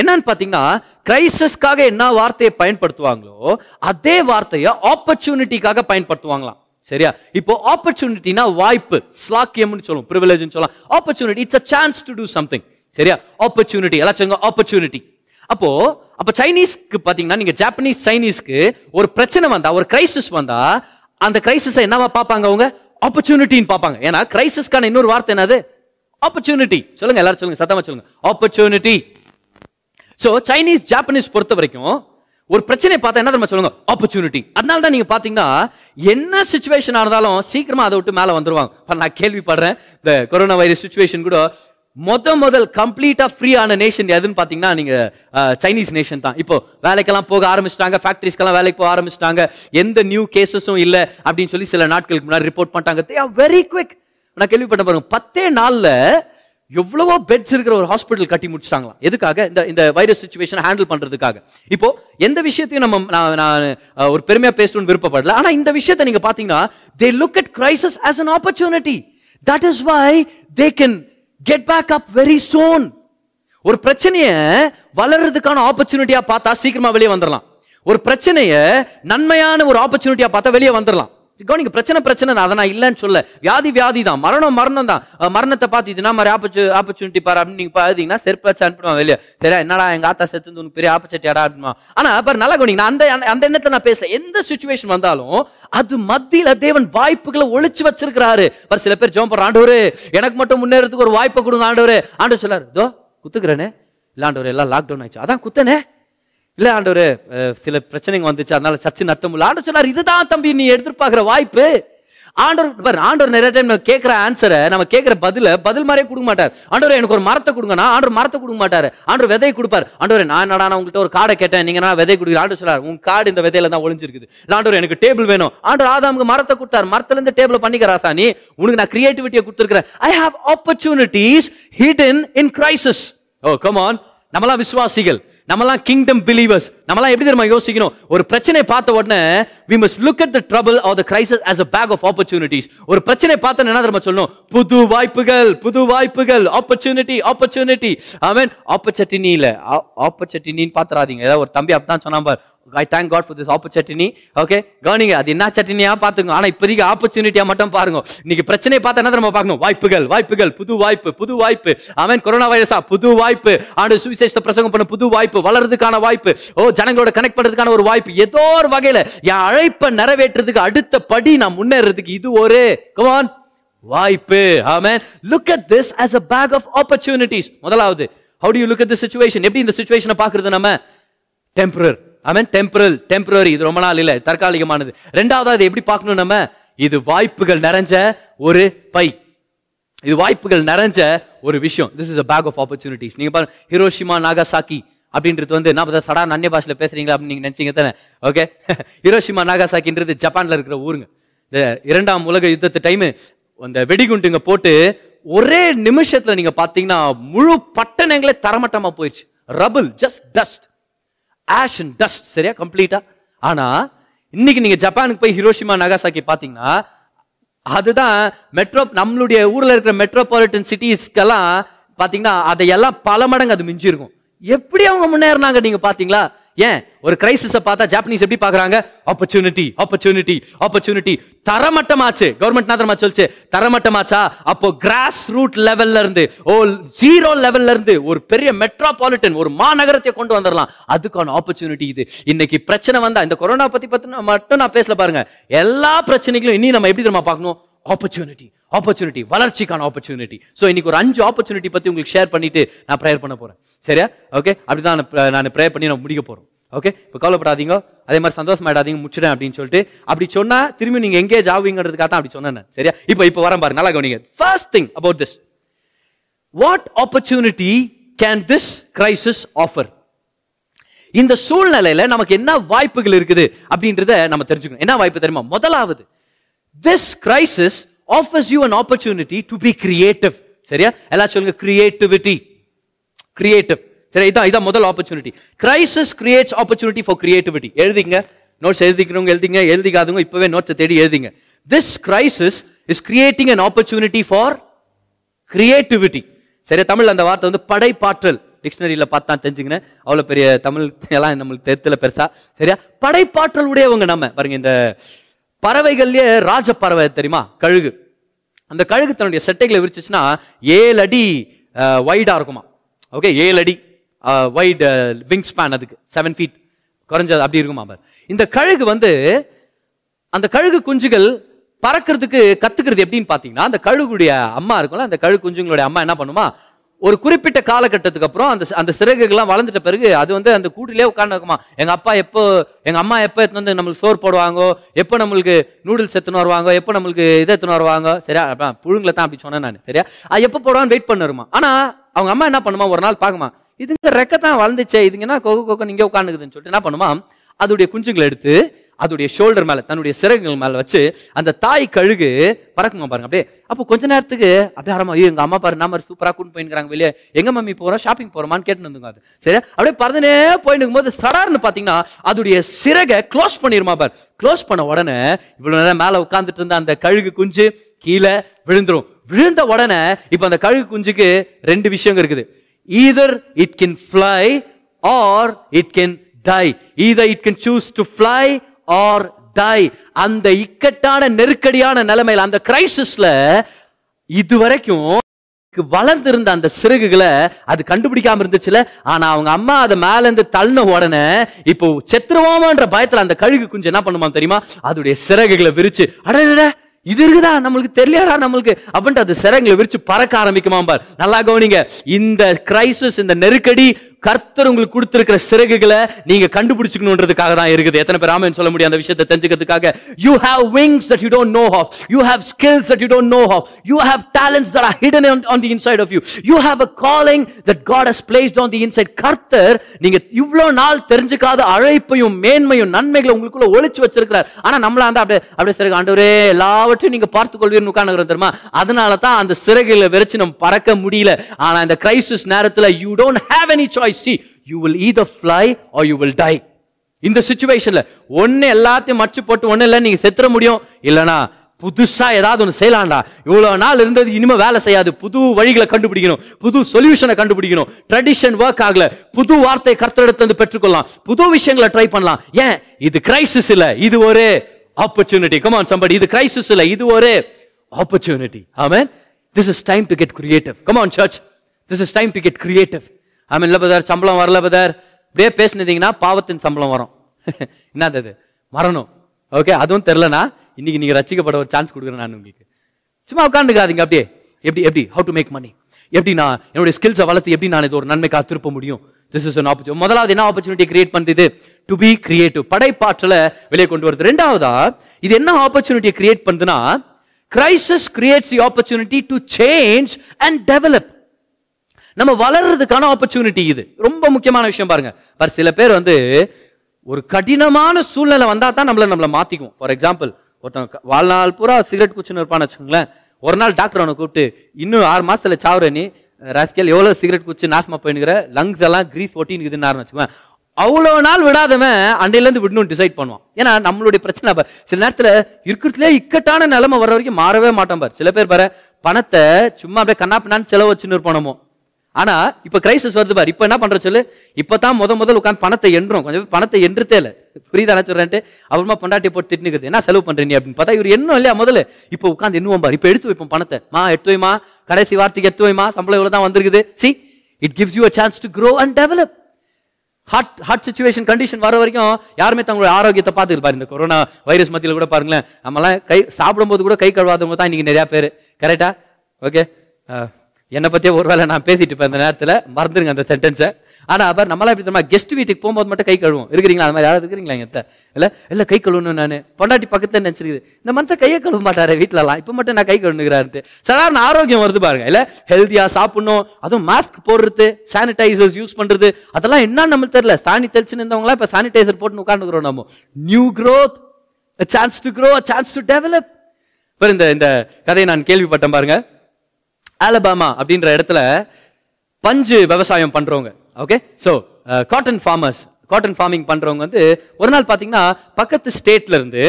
S1: என்னன்னு பார்த்தீங்கன்னா கிரைசஸ்க்காக என்ன வார்த்தையை பயன்படுத்துவாங்களோ அதே வார்த்தையை ஆப்பர்ச்சுனிட்டிக்காக பயன்படுத்துவாங்களாம் சரியா இப்போ ஆப்பர்ச்சுனிட்டினா வாய்ப்பு ஸ்லாக்கியம்னு சொல்லுவோம் ப்ரிவிலேஜ்னு சொல்லலாம் opportunity it's a chance to do something சரியா ஆப்பர்ச்சுனிட்டி எல்லாம் சொல்லுங்க ஆப்பர்ச்சுனிட்டி அப்போ அப்ப சைனீஸ்க்கு பாத்தீங்கன்னா நீங்க ஜாப்பனீஸ் சைனீஸ்க்கு ஒரு பிரச்சனை வந்தா ஒரு கிரைசிஸ் வந்தா அந்த கிரைசிஸை என்னவா பார்ப்பாங்க அவங்க ஆப்பர்ச்சுனிட்டின்னு பார்ப்பாங்க ஏன்னா கிரைசிஸ்க்கான இன்னொரு வார்த்தை என்னது ஆப்பர்ச்சுனிட்டி சொல்லுங்க எல்லாரும் சொல்லுங்க சத்தமா சொல்லுங்க ஆப்பர்ச்சுனிட்டி ஸோ சைனீஸ் ஜாப்பனீஸ் பொறுத்த வரைக்கும் ஒரு பிரச்சனை பார்த்தா என்ன தெரியுமா சொல்லுங்க ஆப்பர்ச்சுனிட்டி அதனால தான் நீங்க பாத்தீங்கன்னா என்ன சுச்சுவேஷன் ஆனாலும் சீக்கிரமா அதை விட்டு மேலே வந்துருவாங்க நான் கேள்விப்படுறேன் இந்த கொரோனா வைரஸ் சுச்சுவேஷன் கூட முத முதல் கம்ப்ளீட்டாக ஃப்ரீ ஆன நேஷன் எதுன்னு பார்த்தீங்கன்னா நீங்க சைனீஸ் நேஷன் தான் இப்போ வேலைக்கெல்லாம் போக ஆரம்பிச்சிட்டாங்க ஃபேக்ட்ரிஸ்க்கெல்லாம் வேலைக்கு போக ஆரம்பிச்சிட்டாங்க எந்த நியூ கேசஸும் இல்லை அப்படின்னு சொல்லி சில நாட்களுக்கு முன்னாடி ரிப்போர்ட் பண்ணிட்டாங்க வெரி குவிக் நான் கேள்விப்பட்ட பாருங்க பத்தே நாளில் எவ்வளவோ பெட்ஸ் இருக்கிற ஒரு ஹாஸ்பிட்டல் கட்டி முடிச்சிட்டாங்களாம் எதுக்காக இந்த இந்த வைரஸ் சுச்சுவேஷன் ஹேண்டில் பண்ணுறதுக்காக இப்போ எந்த விஷயத்தையும் நம்ம நான் நான் ஒரு பெருமையாக பேசணும்னு விருப்பப்படல ஆனால் இந்த விஷயத்தை நீங்கள் பார்த்தீங்கன்னா they look at crisis as an opportunity that is why they can get back up very soon ஒரு பிரச்சனையை வளர்றதுக்கான ஆப்பர்ச்சுனிட்டியா பார்த்தா சீக்கிரமா வெளியே வந்துடலாம் ஒரு பிரச்சனையை நன்மையான ஒரு ஆப்பர்ச்சுனிட்டியா பார்த்தா வெளியே வந்துடலாம் கவனிங்க பிரச்சனை பிரச்சனை தான் அதை நான் இல்லைன்னு சொல்ல வியாதி வியாதி தான் மரணம் மரணம் தான் மரணத்தை பார்த்து இது நான் மாதிரி ஆப்பச்சு ஆப்பர்ச்சுனிட்டி பாரு அப்படின்னு நீங்கள் பார்த்தீங்கன்னா செருப்பாச்சு அனுப்பிடுவான் வெளியே சரியா என்னடா எங்கள் ஆத்தா செத்து உனக்கு பெரிய ஆப்பர்ச்சுனிட்டியாடா அப்படின்னு ஆனால் பாரு நல்லா கவனிங்க நான் அந்த அந்த எண்ணத்தை நான் பேசல எந்த சுச்சுவேஷன் வந்தாலும் அது மத்தியில் தேவன் வாய்ப்புகளை ஒழிச்சு வச்சிருக்கிறாரு பாரு சில பேர் ஜோம்பர் பண்ணுற ஆண்டவர் எனக்கு மட்டும் முன்னேறதுக்கு ஒரு வாய்ப்பை கொடுங்க ஆண்டவர் ஆண்டவர் சொல்லாரு இதோ குத்துக்கிறேனே இல்லாண்டவர் எல்லாம் லாக்டவுன் ஆயிடுச்சு அதான் குத்தனே இல்லை ஆண்டவர் சில பிரச்சனைங்க வந்துச்சு அதனால சர்ச்சு நடத்த முடியல ஆண்டவர் சொன்னார் இதுதான் தம்பி நீ எதிர்பார்க்குற வாய்ப்பு ஆண்டவர் ஆண்டவர் நிறைய டைம் நம்ம கேட்குற ஆன்சரை நம்ம கேட்குற பதில பதில் மாதிரியே கொடுக்க மாட்டார் ஆண்டவர் எனக்கு ஒரு மரத்தை கொடுங்கண்ணா ஆண்டர் மரத்தை கொடுக்க மாட்டார் ஆண்டர் விதை கொடுப்பார் ஆண்டவர் நான் என்னடா உங்கள்கிட்ட ஒரு காடை கேட்டேன் நீங்கள் நான் விதை கொடுக்குற ஆண்டவர் சொல்லார் உங்க காடு இந்த விதையில தான் ஒளிஞ்சிருக்குது ஆண்டவர் எனக்கு டேபிள் வேணும் ஆண்டவர் ஆதாமுக்கு மரத்தை கொடுத்தார் மரத்துலேருந்து டேபிளை பண்ணிக்கிறா சாணி உனக்கு நான் கிரியேட்டிவிட்டியை கொடுத்துருக்கிறேன் I have opportunities hid in in crisis oh come on நம்மளாம் விசுவாசிகள் நம்மலாம் கிங்டம் பிலீவர்ஸ் நம்மலாம் எப்படி தெரியுமா யோசிக்கணும் ஒரு பிரச்சனை பார்த்த உடனே we must look at the trouble or the crisis as a pack of opportunities ஒரு பிரச்சனை பார்த்தா என்ன தெரியுமா சொல்லணும் புது வாய்ப்புகள் புது வாய்ப்புகள் ஆப்பர்ச்சுனிட்டி ஆப்பர்ச்சுனிட்டி ஆமீன் ஆப்பர்ச்சுனிட்டி இல்லை ஆப்பர்ச்சுனிட்டின்னு பார்த்துறாதீங்க ஏதாவது ஒரு தம்பி அப்படி தான் சொன்னாம்பார் I thank God for this opportunity okay கவனிங்க அது என்ன சட்டினியா பார்த்துங்க ஆனால் இப்போதைக்கு ஆப்பர்ச்சுனிட்டியா மட்டும் பாருங்க இன்னைக்கு பிரச்சனை பார்த்தா என்ன நம்ம பார்க்கணும் வாய்ப்புகள் வாய்ப்புகள் புது வாய்ப்பு புது வாய்ப்பு அவன் கொரோனா வைரஸா புது வாய்ப்பு ஆண்டு சுவிசேஷத்தை பிரசங்கம் பண்ண புது வாய்ப்பு வளர்றதுக்கான வாய்ப்பு ஓ ஜனங்களோட கனெக்ட் பண்ணுறதுக்கான ஒரு வாய்ப்பு ஏதோ ஒரு வகையில் என் அழைப்பை நிறைவேற்றுறதுக்கு அடுத்த படி நான் முன்னேறதுக்கு இது ஒரு கமான் வாய்ப்பு amen look at this as a pack of opportunities முதலாவது how to look at the situation எப்படி இந்த சுச்சுவேஷனை பார்க்குறது நம்ம டெம்பரர் ஆமேன் டெம்பரல் டெம்பரரி இது ரொம்ப நாள் இல்லை தற்காலிகமானது ரெண்டாவது அது எப்படி பார்க்கணும் நம்ம இது வாய்ப்புகள் நிறைஞ்ச ஒரு பை இது வாய்ப்புகள் நிறைஞ்ச ஒரு விஷயம் this is a pack of opportunities நீங்க பாருங்க ஹிரோஷிமா நாகாசாக்கி அப்படின்றது வந்து நான் சடா நன்னிய பாஷையில் பேசுறீங்களா அப்படின்னு நீங்க நினச்சிங்க தானே ஓகே ஹிரோஷிமா நாகாசாக்கின்றது ஜப்பானில் இருக்கிற ஊருங்க இந்த இரண்டாம் உலக யுத்தத்து டைமு அந்த வெடிகுண்டுங்க போட்டு ஒரே நிமிஷத்தில் நீங்கள் பார்த்தீங்கன்னா முழு பட்டணங்களே தரமட்டமாக போயிடுச்சு rubble just dust ash and dust சரியா கம்ப்ளீட்டா ஆனால் இன்னைக்கு நீங்கள் ஜப்பானுக்கு போய் ஹிரோஷிமா நாகாசாக்கி பாத்தீங்கன்னா அதுதான் மெட்ரோ நம்மளுடைய ஊரில் இருக்கிற மெட்ரோபாலிட்டன் சிட்டிஸ்க்கெல்லாம் பார்த்தீங்கன்னா அதையெல்லாம் பல மடங்கு அது மிஞ்சிருக்கும் எப்படி அவங்க முன்னேறினாங்க நீங்க பாத்தீங்களா ஏன் ஒரு கிரைசிஸை பார்த்தா ஜாப்பனீஸ் எப்படி பாக்குறாங்க ஆப்பர்ச்சுனிட்டி ஆப்பர்ச்சுனிட்டி ஆப்பர்ச்சுனிட்டி தரமட்டமாச்சு கவர்மெண்ட் நான் சொல்லுச்சு சொல்லிச்சு தரமட்டமாச்சா அப்போ கிராஸ் ரூட் லெவல்ல இருந்து ஓ ஜீரோ லெவல்ல இருந்து ஒரு பெரிய மெட்ரோபாலிட்டன் ஒரு மாநகரத்தை கொண்டு வந்துடலாம் அதுக்கான ஆப்பர்ச்சுனிட்டி இது இன்னைக்கு பிரச்சனை வந்தா இந்த கொரோனா பத்தி பத்தி மட்டும் நான் பேசல பாருங்க எல்லா பிரச்சனைகளும் இனி நம்ம எப்படி தெரியுமா பார்க்கணும் ஆப்பர்ச்சுனிட்டி ஆப்பர்ச்சுனிட்டி வளர்ச்சிக்கான ஆப்பர்ச்சுனிட்டி ஸோ இன்னைக்கு ஒரு அஞ்சு ஆப்பர்ச்சுனிட்டி பற்றி உங்களுக்கு ஷேர் பண்ணிட்டு நான் ப்ரேயர் பண்ண போகிறேன் சரியா ஓகே அப்படி தான் நான் ப்ரேயர் பண்ணி நான் முடிக்க போகிறோம் ஓகே இப்போ கவலைப்படாதீங்க அதே மாதிரி சந்தோஷமாயிடாதீங்க முடிச்சிடேன் அப்படின்னு சொல்லிட்டு அப்படி சொன்னால் திரும்பி நீங்கள் எங்கேஜ் ஆவீங்கிறதுக்காக தான் அப்படி சொன்னேன் சரியா இப்போ இப்போ வரேன் பாருங்க நல்லா கவனிங்க first think about this what opportunity can this crisis offer இந்த சூழ்நிலையில நமக்கு என்ன வாய்ப்புகள் இருக்குது அப்படின்றத நம்ம தெரிஞ்சுக்கணும் என்ன வாய்ப்பு தெரியுமா முதலாவது this crisis offers you an opportunity to be creative சரியா எல்லாம் சொல்லுங்க கிரியேட்டிவிட்டி கிரியேட்டிவ் சரி இதான் இதான் முதல் opportunity crisis creates opportunity for creativity எழுதிங்க நோட்ஸ் எழுதிக்கிறவங்க எழுதிங்க எழுதிக்காதவங்க இப்போவே நோட்ஸை தேடி எழுதிங்க this crisis is creating an opportunity for creativity சரி தமிழ் அந்த வார்த்தை வந்து படைப்பாற்றல் டிக்ஷனரியில் பார்த்தா தெரிஞ்சுக்கினேன் அவ்வளோ பெரிய தமிழ் எல்லாம் நம்மளுக்கு தெருத்தில் பெருசா சரியா படைப்பாற்றல் உடையவங்க நம்ம பாருங்க இந்த பறவைகள்லயே ராஜ பறவை தெரியுமா கழுகு அந்த கழுகு தன்னுடைய செட்டைகளை விரிச்சிச்சுன்னா ஏழு அடி ஒய்டா இருக்குமா ஓகே ஏழு அடி ஒய்டு விங் ஸ்பேன் அதுக்கு செவன் ஃபீட் குறைஞ்சது அப்படி இருக்குமா இந்த கழுகு வந்து அந்த கழுகு குஞ்சுகள் பறக்கிறதுக்கு கத்துக்கிறது எப்படின்னு பாத்தீங்கன்னா அந்த கழுகுடைய அம்மா இருக்கும்ல அந்த கழுகு குஞ்சுங்களுடைய அம்மா என்ன பண்ணுமா ஒரு குறிப்பிட்ட காலகட்டத்துக்கு அப்புறம் அந்த அந்த சிறகுகள்லாம் வளர்ந்துட்ட பிறகு அது வந்து அந்த கூட்டிலே உட்காந்துக்குமா எங்க அப்பா எப்போ எங்க அம்மா எப்போ எத்தனை வந்து நம்மளுக்கு சோறு போடுவாங்கோ எப்போ நம்மளுக்கு நூடுல்ஸ் எத்தனை வருவாங்க எப்போ நம்மளுக்கு இதை எத்தனை வருவாங்க சரியா புழுங்களை தான் அப்படி சொன்னேன் நான் சரியா அது எப்போ போடுவான்னு வெயிட் பண்ணுமா ஆனா அவங்க அம்மா என்ன பண்ணுமா ஒரு நாள் பார்க்குமா இதுங்க ரெக்க தான் வளர்ந்துச்சே இதுங்கன்னா கொக்க கொக்கு நீங்க உட்காந்துக்குதுன்னு சொல்லிட்டு என்ன பண்ணுமா அதோடைய குஞ்சுங்களை எடுத்து அதோடைய ஷோல்டர் மேல தன்னுடைய சிறகுகள் மேல வச்சு அந்த தாய் கழுகு பறக்குங்க பாருங்க அப்படியே அப்போ கொஞ்ச நேரத்துக்கு அப்படியே ஆரம்பம் ஐயோ எங்க அம்மா பாரு நம்ம சூப்பரா கூட்டு போயிருக்காங்க வெளியே எங்க மம்மி போறோம் ஷாப்பிங் போறோமான்னு கேட்டு வந்துங்க அது சரி அப்படியே பறந்துனே போயிட்டு போது சடார்னு பாத்தீங்கன்னா அதோடைய சிறகை க்ளோஸ் பண்ணிருமா பாரு க்ளோஸ் பண்ண உடனே இவ்வளவு நேரம் மேல உட்காந்துட்டு இருந்த அந்த கழுகு குஞ்சு கீழே விழுந்துரும் விழுந்த உடனே இப்ப அந்த கழுகு குஞ்சுக்கு ரெண்டு விஷயங்கள் இருக்குது either it can fly or it can die either it can choose to fly or die அந்த இக்கட்டான நெருக்கடியான நிலைமையில் அந்த கிரைசிஸ்ல இதுவரைக்கும் வளர்ந்திருந்த அந்த சிறகுகளை அது கண்டுபிடிக்காம இருந்துச்சுல ஆனா அவங்க அம்மா அதை மேல இருந்து தள்ளின உடனே இப்போ செத்துருவோமான்ற பயத்துல அந்த கழுகு குஞ்சு என்ன பண்ணுமா தெரியுமா அதோடைய சிறகுகளை விரிச்சு அட இது இருக்குதா நம்மளுக்கு தெரியலடா நம்மளுக்கு அப்படின்ட்டு அது சிறங்களை விரிச்சு பறக்க ஆரம்பிக்குமா பார் நல்லா கவனிங்க இந்த கிரைசிஸ் இந்த நெருக்கடி கர்த்தர் உங்களுக்கு கொடுத்திருக்கிற சிறகுகளை நீங்க கண்டுபிடிச்சுக்கணுன்றதுக்காக தான் இருக்குது எத்தனை பேர் ராமன் சொல்ல முடியும் அந்த விஷயத்தை தெரிஞ்சுக்கிறதுக்காக you have wings that you don't know half you have skills that you don't know half you have talents that are hidden on the inside of you you have a calling that God has placed on the inside கர்த்தர் நீங்க இவ்வளோ நாள் தெரிஞ்சுக்காத அழைப்பையும் மேன்மையும் நன்மைகளை உங்களுக்குள்ள ஒழிச்சு வச்சிருக்கிறார் ஆனா நம்மள அந்த அப்படியே அப்படியே சிறகு ஆண்டவரே எல்லாவற்றையும் நீங்க பார்த்து கொள்வீர்னு உட்கார்ந்து தெரியுமா அதனால தான் அந்த சிறகுல வெறிச்சு நம்ம பறக்க முடியல ஆனா இந்த கிரைசிஸ் நேரத்தில் you don't have any choice see you will either fly or you will die இந்த சுச்சுவேஷன்ல ஒன்னு எல்லாத்தையும் மச்சு போட்டு ஒண்ணு இல்லை நீங்க செத்துற முடியும் இல்லனா புதுசா ஏதாவது ஒன்று செய்யலாம்டா இவ்வளவு நாள் இருந்தது இனிமே வேலை செய்யாது புது வழிகளை கண்டுபிடிக்கணும் புது சொல்யூஷனை கண்டுபிடிக்கணும் ட்ரெடிஷன் ஒர்க் ஆகல புது வார்த்தை கர்த்தெடுத்து வந்து பெற்றுக்கொள்ளலாம் புது விஷயங்களை ட்ரை பண்ணலாம் ஏன் இது கிரைசிஸ் இல்ல இது ஒரு ஆப்பர்ச்சுனிட்டி கமான் சம்படி இது கிரைசிஸ் இல்ல இது ஒரு opportunity amen this is time to get creative come on church this is time to get creative ஆமாம் இல்லை பதார் சம்பளம் வரல பதார் இப்படியே பேசினதீங்கன்னா பாவத்தின் சம்பளம் வரும் என்னது அது மரணம் ஓகே அதுவும் தெரிலனா இன்னைக்கு நீங்கள் ரசிக்கப்பட ஒரு சான்ஸ் கொடுக்குறேன் நான் உங்களுக்கு சும்மா உட்காந்துக்காதீங்க அப்படியே எப்படி எப்படி ஹவு டு மேக் மணி எப்படி நான் என்னுடைய ஸ்கில்ஸை வளர்த்து எப்படி நான் இது ஒரு நன்மைக்காக திருப்ப முடியும் திஸ் இஸ் ஒன் ஆப்பர்ச்சு முதலாவது என்ன ஆப்பர்ச்சுனிட்டி கிரியேட் பண்ணுது டு பி கிரியேட்டிவ் படைப்பாற்றலை வெளியே கொண்டு வருது ரெண்டாவதா இது என்ன ஆப்பர்ச்சுனிட்டியை கிரியேட் பண்ணுதுன்னா crisis creates the opportunity to change and develop நம்ம வளர்றதுக்கான ஆப்பர்ச்சுனிட்டி இது ரொம்ப முக்கியமான விஷயம் பாருங்க பார் சில பேர் வந்து ஒரு கடினமான சூழ்நிலை வந்தா தான் நம்மளை நம்மளை மாத்திக்கும் ஃபார் எக்ஸாம்பிள் ஒருத்தன் வாழ்நாள் பூரா சிகரெட் குச்சின்னு இருப்பான்னு வச்சுக்கோங்களேன் ஒரு நாள் டாக்டர் அவனை கூப்பிட்டு இன்னும் ஆறு மாசத்துல சாவுற நீ ராஸ்கேல் எவ்வளோ சிகரெட் குச்சி நாசமாக போயினுக்கிற லங்ஸ் எல்லாம் க்ரீஸ் ஒட்டின்னு வச்சுக்கோங்க அவ்வளோ நாள் விடாதவன் அண்டையிலேருந்து விடணும்னு டிசைட் பண்ணுவான் ஏன்னா நம்மளுடைய பிரச்சனை சில நேரத்தில் இருக்கிறதுலே இக்கட்டான நிலைமை வர வரைக்கும் மாறவே மாட்டோம் பார் சில பேர் பாரு பணத்தை சும்மா அப்படியே கண்ணாப்பினான்னு செலவு வச்சுன்னு இருப்பானமோ ஆனா இப்ப கிரைசிஸ் வருது பாரு இப்ப என்ன பண்ற சொல்லு இப்பதான் முத முதல் உட்காந்து பணத்தை என்றும் கொஞ்சம் பணத்தை என்றுத்தே இல்ல புரியுதான சொல்றேன்ட்டு அவருமா பொண்டாட்டி போட்டு இருக்குது என்ன செலவு பண்றீங்க அப்படின்னு பார்த்தா இவர் என்ன இல்லையா முதல்ல இப்ப உட்காந்து என்ன பாரு இப்ப எடுத்து வைப்போம் பணத்தை மா எடுத்து வைமா கடைசி வார்த்தைக்கு எடுத்து வைமா சம்பளம் இவ்வளவு தான் வந்திருக்குது see it gives you a chance to grow and develop hard hard situation condition வர வரைக்கும் யாருமே தங்களுடைய ஆரோக்கியத்தை பார்த்துக்கு பாரு இந்த கொரோனா வைரஸ் மத்தியில் கூட பாருங்களேன் நம்மளாம் கை சாப்பிடும்போது கூட கை கழுவாதவங்க தான் இன்னைக்கு நிறைய பேர் கரெக்டா ஓகே என்னை பற்றியே ஒரு வேளை நான் பேசிட்டு இருப்பேன் அந்த நேரத்தில் மறந்துடுங்க அந்த சென்டென்ஸை ஆனால் அப்போ நம்மளாம் எப்படி தெரியுமா கெஸ்ட் வீட்டுக்கு போகும்போது மட்டும் கை கழுவும் இருக்கிறீங்களா அந்த மாதிரி யாராவது இருக்கிறீங்களா எங்கள் இல்லை இல்லை கை கழுவணும் நான் பொண்டாட்டி பக்கத்தில் நினச்சிருக்குது இந்த மனத்தை கையை கழுவ மாட்டாரு வீட்டிலலாம் இப்போ மட்டும் நான் கை கழுவுனுங்கிறான்ட்டு சாதாரண ஆரோக்கியம் வருது பாருங்க இல்லை ஹெல்த்தியாக சாப்பிடணும் அதுவும் மாஸ்க் போடுறது சானிடைசர்ஸ் யூஸ் பண்ணுறது அதெல்லாம் என்ன நம்மளுக்கு தெரியல சாணி தெளிச்சுன்னு இருந்தவங்களாம் இப்போ சானிடைசர் போட்டு உட்காந்துக்கிறோம் நம்ம new growth chance to grow chance to develop இந்த இந்த கதையை நான் கேள்விப்பட்டேன் பாருங்கள் ஆலபாமா அப்படின்ற இடத்துல பஞ்சு விவசாயம் பண்றவங்க okay so cotton farmers cotton farming பண்றவங்க வந்து ஒரு நாள் பாத்தீங்கன்னா பக்கத்து ஸ்டேட்ல இருந்து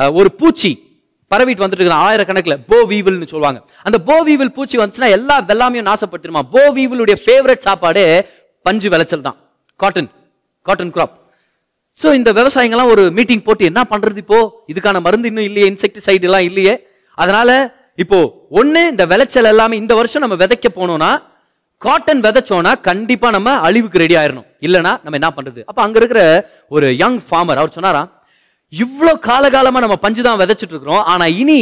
S1: uh, ஒரு பூச்சி பரவிட்டு வந்துட்டு இருக்கிற ஆயிரக்கணக்கில் போ வீவில்னு சொல்லுவாங்க அந்த போ வீவில் பூச்சி வந்துச்சுன்னா எல்லா வெள்ளாமையும் நாசப்பட்டுருமா போ வீவிலுடைய ஃபேவரட் சாப்பாடு பஞ்சு விளைச்சல் தான் காட்டன் காட்டன் கிராப் ஸோ இந்த விவசாயிங்கெல்லாம் ஒரு மீட்டிங் போட்டு என்ன பண்றது இப்போ இதுக்கான மருந்து இன்னும் இல்லையே இன்செக்டிசைடு எல்லாம் இல்லையே அதனால இப்போ ஒன்று இந்த விளைச்சல் எல்லாமே இந்த வருஷம் நம்ம விதைக்க போனோம்னா காட்டன் விதைச்சோன்னா கண்டிப்பாக நம்ம அழிவுக்கு ரெடி ஆயிடணும் இல்லைனா நம்ம என்ன பண்ணுறது அப்போ அங்கே இருக்கிற ஒரு யங் ஃபார்மர் அவர் சொன்னாரா இவ்வளோ காலகாலமாக நம்ம பஞ்சு தான் விதைச்சிட்டு இருக்கிறோம் ஆனால் இனி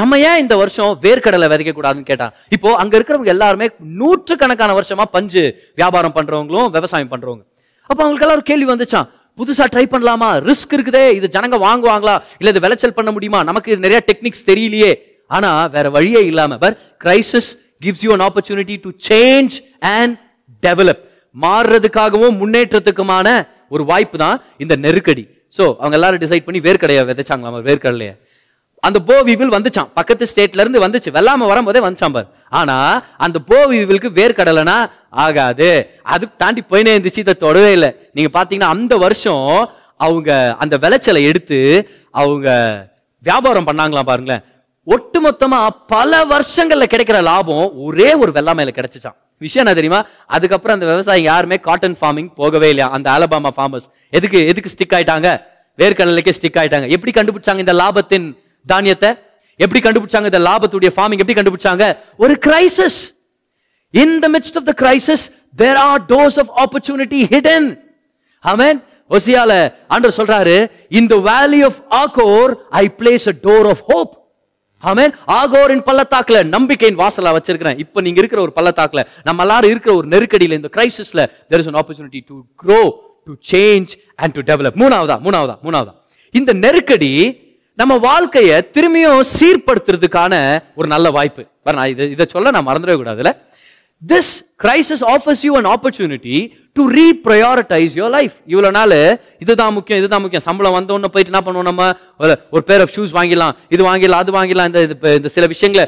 S1: நம்ம ஏன் இந்த வருஷம் வேர்க்கடலை விதைக்க கூடாதுன்னு கேட்டான் இப்போ அங்கே இருக்கிறவங்க எல்லாருமே நூற்று கணக்கான வருஷமா பஞ்சு வியாபாரம் பண்ணுறவங்களும் விவசாயம் பண்ணுறவங்க அப்போ அவங்களுக்கெல்லாம் ஒரு கேள்வி வந்துச்சான் புதுசாக ட்ரை பண்ணலாமா ரிஸ்க் இருக்குதே இது ஜனங்க வாங்குவாங்களா இல்லை இது விளைச்சல் பண்ண முடியுமா நமக்கு நிறைய டெக்னிக்ஸ் தெரியலையே ஆனா வேற வழியே இல்லாம but crisis gives you an opportunity to change and develop மாறுறதுக்காகவும் முன்னேற்றத்துக்குமான ஒரு வாய்ப்பு தான் இந்த நெருக்கடி ஸோ அவங்க எல்லாரும் டிசைட் பண்ணி வேர்க்கடையை விதைச்சாங்களாம் வேர்க்கடலையே அந்த போவிவில் வந்துச்சான் பக்கத்து ஸ்டேட்ல இருந்து வந்துச்சு வெள்ளாம வரும்போதே வந்துச்சான் பார் ஆனா அந்த போவிவிலுக்கு வேர்க்கடலைனா ஆகாது அது தாண்டி போயினே இருந்துச்சு இதை தொடவே இல்லை நீங்க பாத்தீங்கன்னா அந்த வருஷம் அவங்க அந்த விளைச்சலை எடுத்து அவங்க வியாபாரம் பண்ணாங்களாம் பாருங்களேன் ஒட்டுமொத்தமா பல வருஷங்கள்ல கிடைக்கிற லாபம் ஒரே ஒரு வெள்ளாமையில கிடைச்சிச்சான் விஷயம் என்ன தெரியுமா அதுக்கப்புறம் அந்த விவசாயிங்க யாருமே காட்டன் ஃபார்மிங் போகவே இல்லையா அந்த அலபாமா ஃபார்மர்ஸ் எதுக்கு எதுக்கு ஸ்டிக் ஆயிட்டாங்க வேர்க்கடலுக்கே ஸ்டிக் ஆயிட்டாங்க எப்படி கண்டுபிடிச்சாங்க இந்த லாபத்தின் தானியத்தை எப்படி கண்டுபிடிச்சாங்க இந்த லாபத்துடைய ஃபார்மிங் எப்படி கண்டுபிடிச்சாங்க ஒரு crisis in the midst of the crisis there are dose of opportunity hidden amen ஒசியால ஆண்டவர் சொல்றாரு இந்த valley of Achor I place a door of hope amen ஆகோரின் பள்ளத்தாக்குல நம்பிக்கையின் வாசலா வச்சிருக்கிறேன் இப்போ நீங்க இருக்கிற ஒரு பள்ளத்தாக்குல நம்ம எல்லாரும் இருக்கிற ஒரு நெருக்கடியில் இந்த கிரைசிஸ்ல there is an opportunity to grow to change and to develop மூணாவதா மூணாவதா மூணாவதா இந்த நெருக்கடி நம்ம வாழ்க்கையை திரும்பியும் சீர்படுத்துறதுக்கான ஒரு நல்ல வாய்ப்பு நான் இதை இதை சொல்ல நான் மறந்துடவே கூடாதுல This crisis offers you an opportunity to reprioritize your life இவ்வளோ நாள் இதுதான் முக்கியம் இதுதான் முக்கியம் சம்பளம் வந்தோன்னு போயிட்டு என்ன பண்ணுவோம் நம்ம ஒரு பேர் ஆஃப் ஷூஸ் வாங்கிடலாம் இது வாங்கிடலாம் அது வாங்கிடலாம் இந்த இந்த சில விஷயங்களை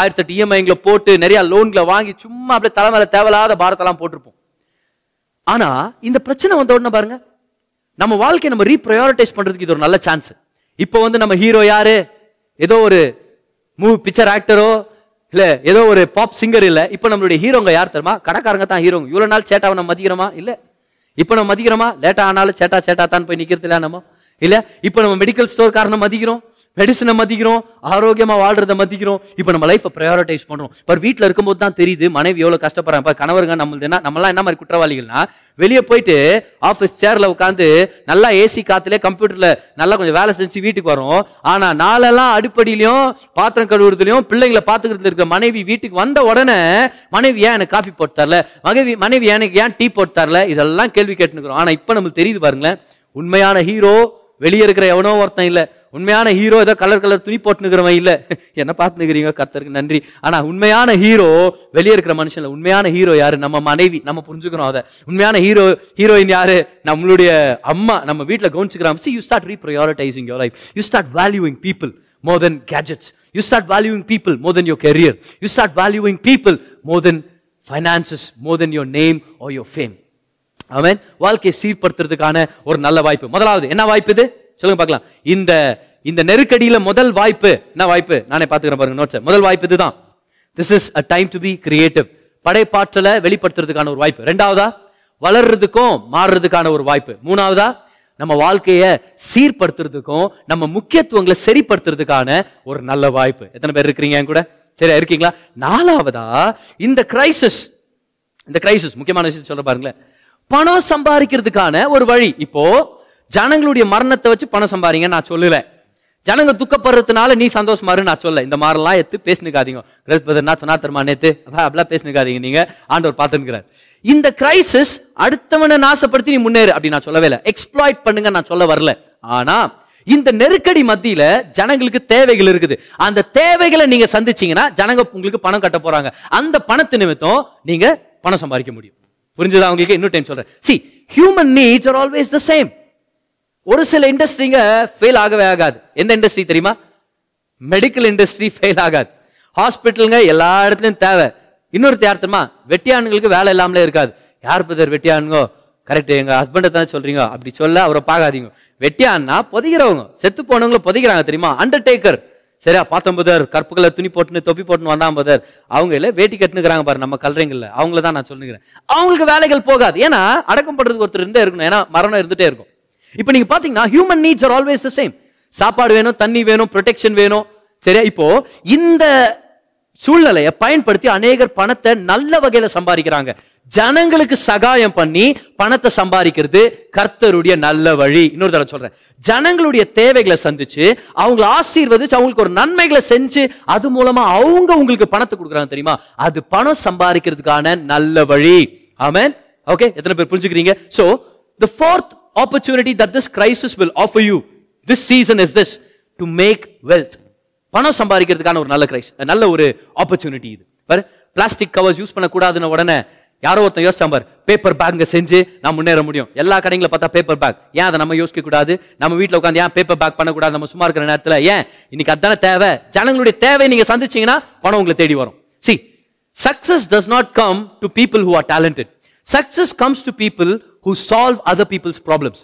S1: ஆயிரத்தி இஎம்ஐங்களை e போட்டு நிறைய லோன்களை வாங்கி சும்மா அப்படியே தலைமையில தேவையில்லாத பாரத்தெல்லாம் போட்டிருப்போம் ஆனா இந்த பிரச்சனை வந்த உடனே பாருங்க நம்ம வாழ்க்கையை நம்ம ரீப்ரையாரிட்டைஸ் பண்றதுக்கு இது ஒரு நல்ல சான்ஸ் இப்போ வந்து நம்ம ஹீரோ யாரு ஏதோ ஒரு மூவி பிக்சர் ஆக்டரோ இல்லை ஏதோ ஒரு பாப் சிங்கர் இல்லை இப்போ நம்மளுடைய ஹீரோங்க யார் தெரியுமா கடைக்காரங்க தான் ஹீரோங்க இவ்வளோ நாள் சேட்டா நம்ம மதிக்கிறோமா இல்லை இப்போ நம்ம மதிக்கிறோமா லேட்டாக ஆனாலும் சேட்டா சேட்டா தான் போய் நிக்கிறது இல்லை நம்ம இப்போ நம்ம மெடிக்கல் ஸ்டோர் காரணம் மதிக்கிறோம் மெடிசனை மதிக்கிறோம் ஆரோக்கியமாக வாழ்றதை மதிக்கிறோம் இப்போ நம்ம லைஃப்பை ப்ரையாரிட்டைஸ் பண்ணுறோம் இப்போ வீட்டில் இருக்கும்போது தான் தெரியுது மனைவி எவ்வளோ கஷ்டப்படுறாங்க இப்போ கணவருங்க நம்மளது என்ன நம்மளாம் என்ன மாதிரி குற்றவாளிகள்னா வெளியே போயிட்டு ஆஃபீஸ் சேரில் உட்காந்து நல்லா ஏசி காற்றுல கம்ப்யூட்டரில் நல்லா கொஞ்சம் வேலை செஞ்சு வீட்டுக்கு வரோம் ஆனால் நாளெல்லாம் அடிப்படையிலையும் பாத்திரம் கழுவுறதுலையும் பிள்ளைங்களை பார்த்துக்கிறது இருக்க மனைவி வீட்டுக்கு வந்த உடனே மனைவி ஏன் எனக்கு காஃபி போட்டு தரல மனைவி மனைவி எனக்கு ஏன் டீ போட்டு தரல இதெல்லாம் கேள்வி கேட்டுக்கிறோம் ஆனால் இப்போ நம்மளுக்கு தெரியுது பாருங்களேன் உண்மையான ஹீரோ வெளியே இருக்கிற எவனோ ஒருத்தன் இல்லை உண்மையான ஹீரோ ஏதோ கலர் கலர் துணி போட்டுனுக்கிறவன் இல்லை என்ன பார்த்துனுக்கிறீங்க கத்தருக்கு நன்றி ஆனால் உண்மையான ஹீரோ வெளியே இருக்கிற மனுஷன் உண்மையான ஹீரோ யாரு நம்ம மனைவி நம்ம புரிஞ்சுக்கிறோம் அதை உண்மையான ஹீரோ ஹீரோயின் யாரு நம்மளுடைய அம்மா நம்ம வீட்டில் கவனிச்சுக்கிறோம் see you start reprioritizing your life you start valuing people more than gadgets you start valuing people more than your career you start valuing people more than finances more than your name oh your fame அவன் வாழ்க்கையை சீர்படுத்துறதுக்கான ஒரு நல்ல வாய்ப்பு முதலாவது என்ன வாய்ப்பு இது சொல்லுங்க பார்க்கலாம் இந்த இந்த நெருக்கடியில முதல் வாய்ப்பு என்ன வாய்ப்பு நானே பாத்துக்கிறேன் பாருங்க நோட்ஸ் முதல் வாய்ப்பு இதுதான் this is a time to be creative படைப்பாற்றலை வெளிப்படுத்துறதுக்கான ஒரு வாய்ப்பு ரெண்டாவதா வளர்றதுக்கும் மாறுறதுக்கான ஒரு வாய்ப்பு மூணாவதா நம்ம வாழ்க்கையை சீர்படுத்துறதுக்கும் நம்ம முக்கியத்துவங்களை சரிப்படுத்துறதுக்கான ஒரு நல்ல வாய்ப்பு எத்தனை பேர் இருக்கிறீங்க என் கூட சரியா இருக்கீங்களா நாலாவதா இந்த கிரைசிஸ் இந்த கிரைசிஸ் முக்கியமான விஷயம் சொல்ற பாருங்களேன் பணம் சம்பாதிக்கிறதுக்கான ஒரு வழி இப்போ ஜனங்களுடைய மரணத்தை வச்சு பணம் சம்பாதிங்க நான் சொல்லல ஜனங்க துக்கப்படுறதுனால நீ சந்தோஷமாரு நான் சொல்ல இந்த மாதிரிலாம் எடுத்து பேசினுக்காதீங்க கிரைஸ் பிரதர் நான் சொன்னா தருமா நேத்து அப்படிலாம் பேசினுக்காதீங்க நீங்க ஆண்டவர் பார்த்துருக்கிறார் இந்த கிரைசிஸ் அடுத்தவனை நாசப்படுத்தி நீ முன்னேறு அப்படி நான் சொல்லவே இல்லை எக்ஸ்ப்ளாய்ட் பண்ணுங்க நான் சொல்ல வரல ஆனா இந்த நெருக்கடி மத்தியில ஜனங்களுக்கு தேவைகள் இருக்குது அந்த தேவைகளை நீங்க சந்திச்சீங்கன்னா ஜனங்க உங்களுக்கு பணம் கட்ட போறாங்க அந்த பணத்தை நிமித்தம் நீங்க பணம் சம்பாதிக்க முடியும் புரிஞ்சுதான் உங்களுக்கு இன்னொரு டைம் சொல்றேன் see human needs are always the same ஒரு சில இண்டஸ்ட்ரிங்க ஃபெயில் ஆகவே ஆகாது எந்த இண்டஸ்ட்ரி தெரியுமா மெடிக்கல் இண்டஸ்ட்ரி ஃபெயில் ஆகாது ஹாஸ்பிட்டலுங்க எல்லா இடத்துலையும் தேவை இன்னொரு தேர்த்தமா வெட்டியானுங்களுக்கு வேலை இல்லாமலே இருக்காது யார் பதர் வெட்டியானுங்கோ கரெக்ட் எங்கள் ஹஸ்பண்டை தான் சொல்கிறீங்க அப்படி சொல்ல அவரை பார்க்காதீங்க வெட்டியான்னா பொதிக்கிறவங்க செத்து போனவங்களும் பொதிக்கிறாங்க தெரியுமா அண்டர்டேக்கர் சரியா பார்த்தோம் புதர் கற்புகளை துணி போட்டுன்னு தொப்பி போட்டுன்னு வந்தான் புதர் அவங்க இல்லை வேட்டி கட்டுனுக்குறாங்க பாரு நம்ம கல்றீங்கல்ல அவங்கள தான் நான் சொல்லுங்கிறேன் அவங்களுக்கு வேலைகள் போகாது ஏன்னா அடக்கம் பண்றதுக்கு ஒருத்தர் இருந்தே இருக்கணும் ஏன்னா மரணம் இருந்துகிட்டே இருக்கும் இப்போ நீங்க பாத்தீங்கன்னா human needs are always the same சாப்பாடு வேணும் தண்ணி வேணும் ப்ரொடெக்ஷன் வேணும் சரியா இப்போ இந்த சூழ்நிலையை பயன்படுத்தி அநேகர் பணத்தை நல்ல வகையில சம்பாதிக்கிறாங்க ஜனங்களுக்கு சகாயம் பண்ணி பணத்தை சம்பாதிக்கிறது கர்த்தருடைய நல்ல வழி இன்னொரு தடவை சொல்றேன் ஜனங்களுடைய தேவைகளை சந்திச்சு அவங்க ஆசீர்வதிச்சு அவங்களுக்கு ஒரு நன்மைகளை செஞ்சு அது மூலமா அவங்க உங்களுக்கு பணத்தை கொடுக்குறாங்க தெரியுமா அது பணம் சம்பாதிக்கிறதுக்கான நல்ல வழி ஆமன் ஓகே எத்தனை பேர் புரிஞ்சுக்கிறீங்க so the fourth opportunity that this crisis will offer you this season is this to make wealth பணம் சம்பாதிக்கிறதுக்கான ஒரு நல்ல கிரைஸ் நல்ல ஒரு ஆப்பர்ச்சுனிட்டி இது பர் பிளாஸ்டிக் கவர்ஸ் யூஸ் பண்ணக்கூடாதுன்னு உடனே யாரோ ஒருத்தன் யோசிச்சான் பார் பேப்பர் பேக்ங்க செஞ்சு நான் முன்னேற முடியும் எல்லா கடைங்களை பார்த்தா பேப்பர் பேக் ஏன் அதை நம்ம யோசிக்க கூடாது நம்ம வீட்டில் உட்காந்து ஏன் பேப்பர் பேக் பண்ணக்கூடாது நம்ம சும்மா இருக்கிற நேரத்தில் ஏன் இன்னைக்கு அதானே தேவை ஜனங்களுடைய தேவை நீங்க சந்திச்சீங்கன்னா பணம் உங்களை தேடி வரும் see success does not come to people who are talented success comes to people who solve other people's problems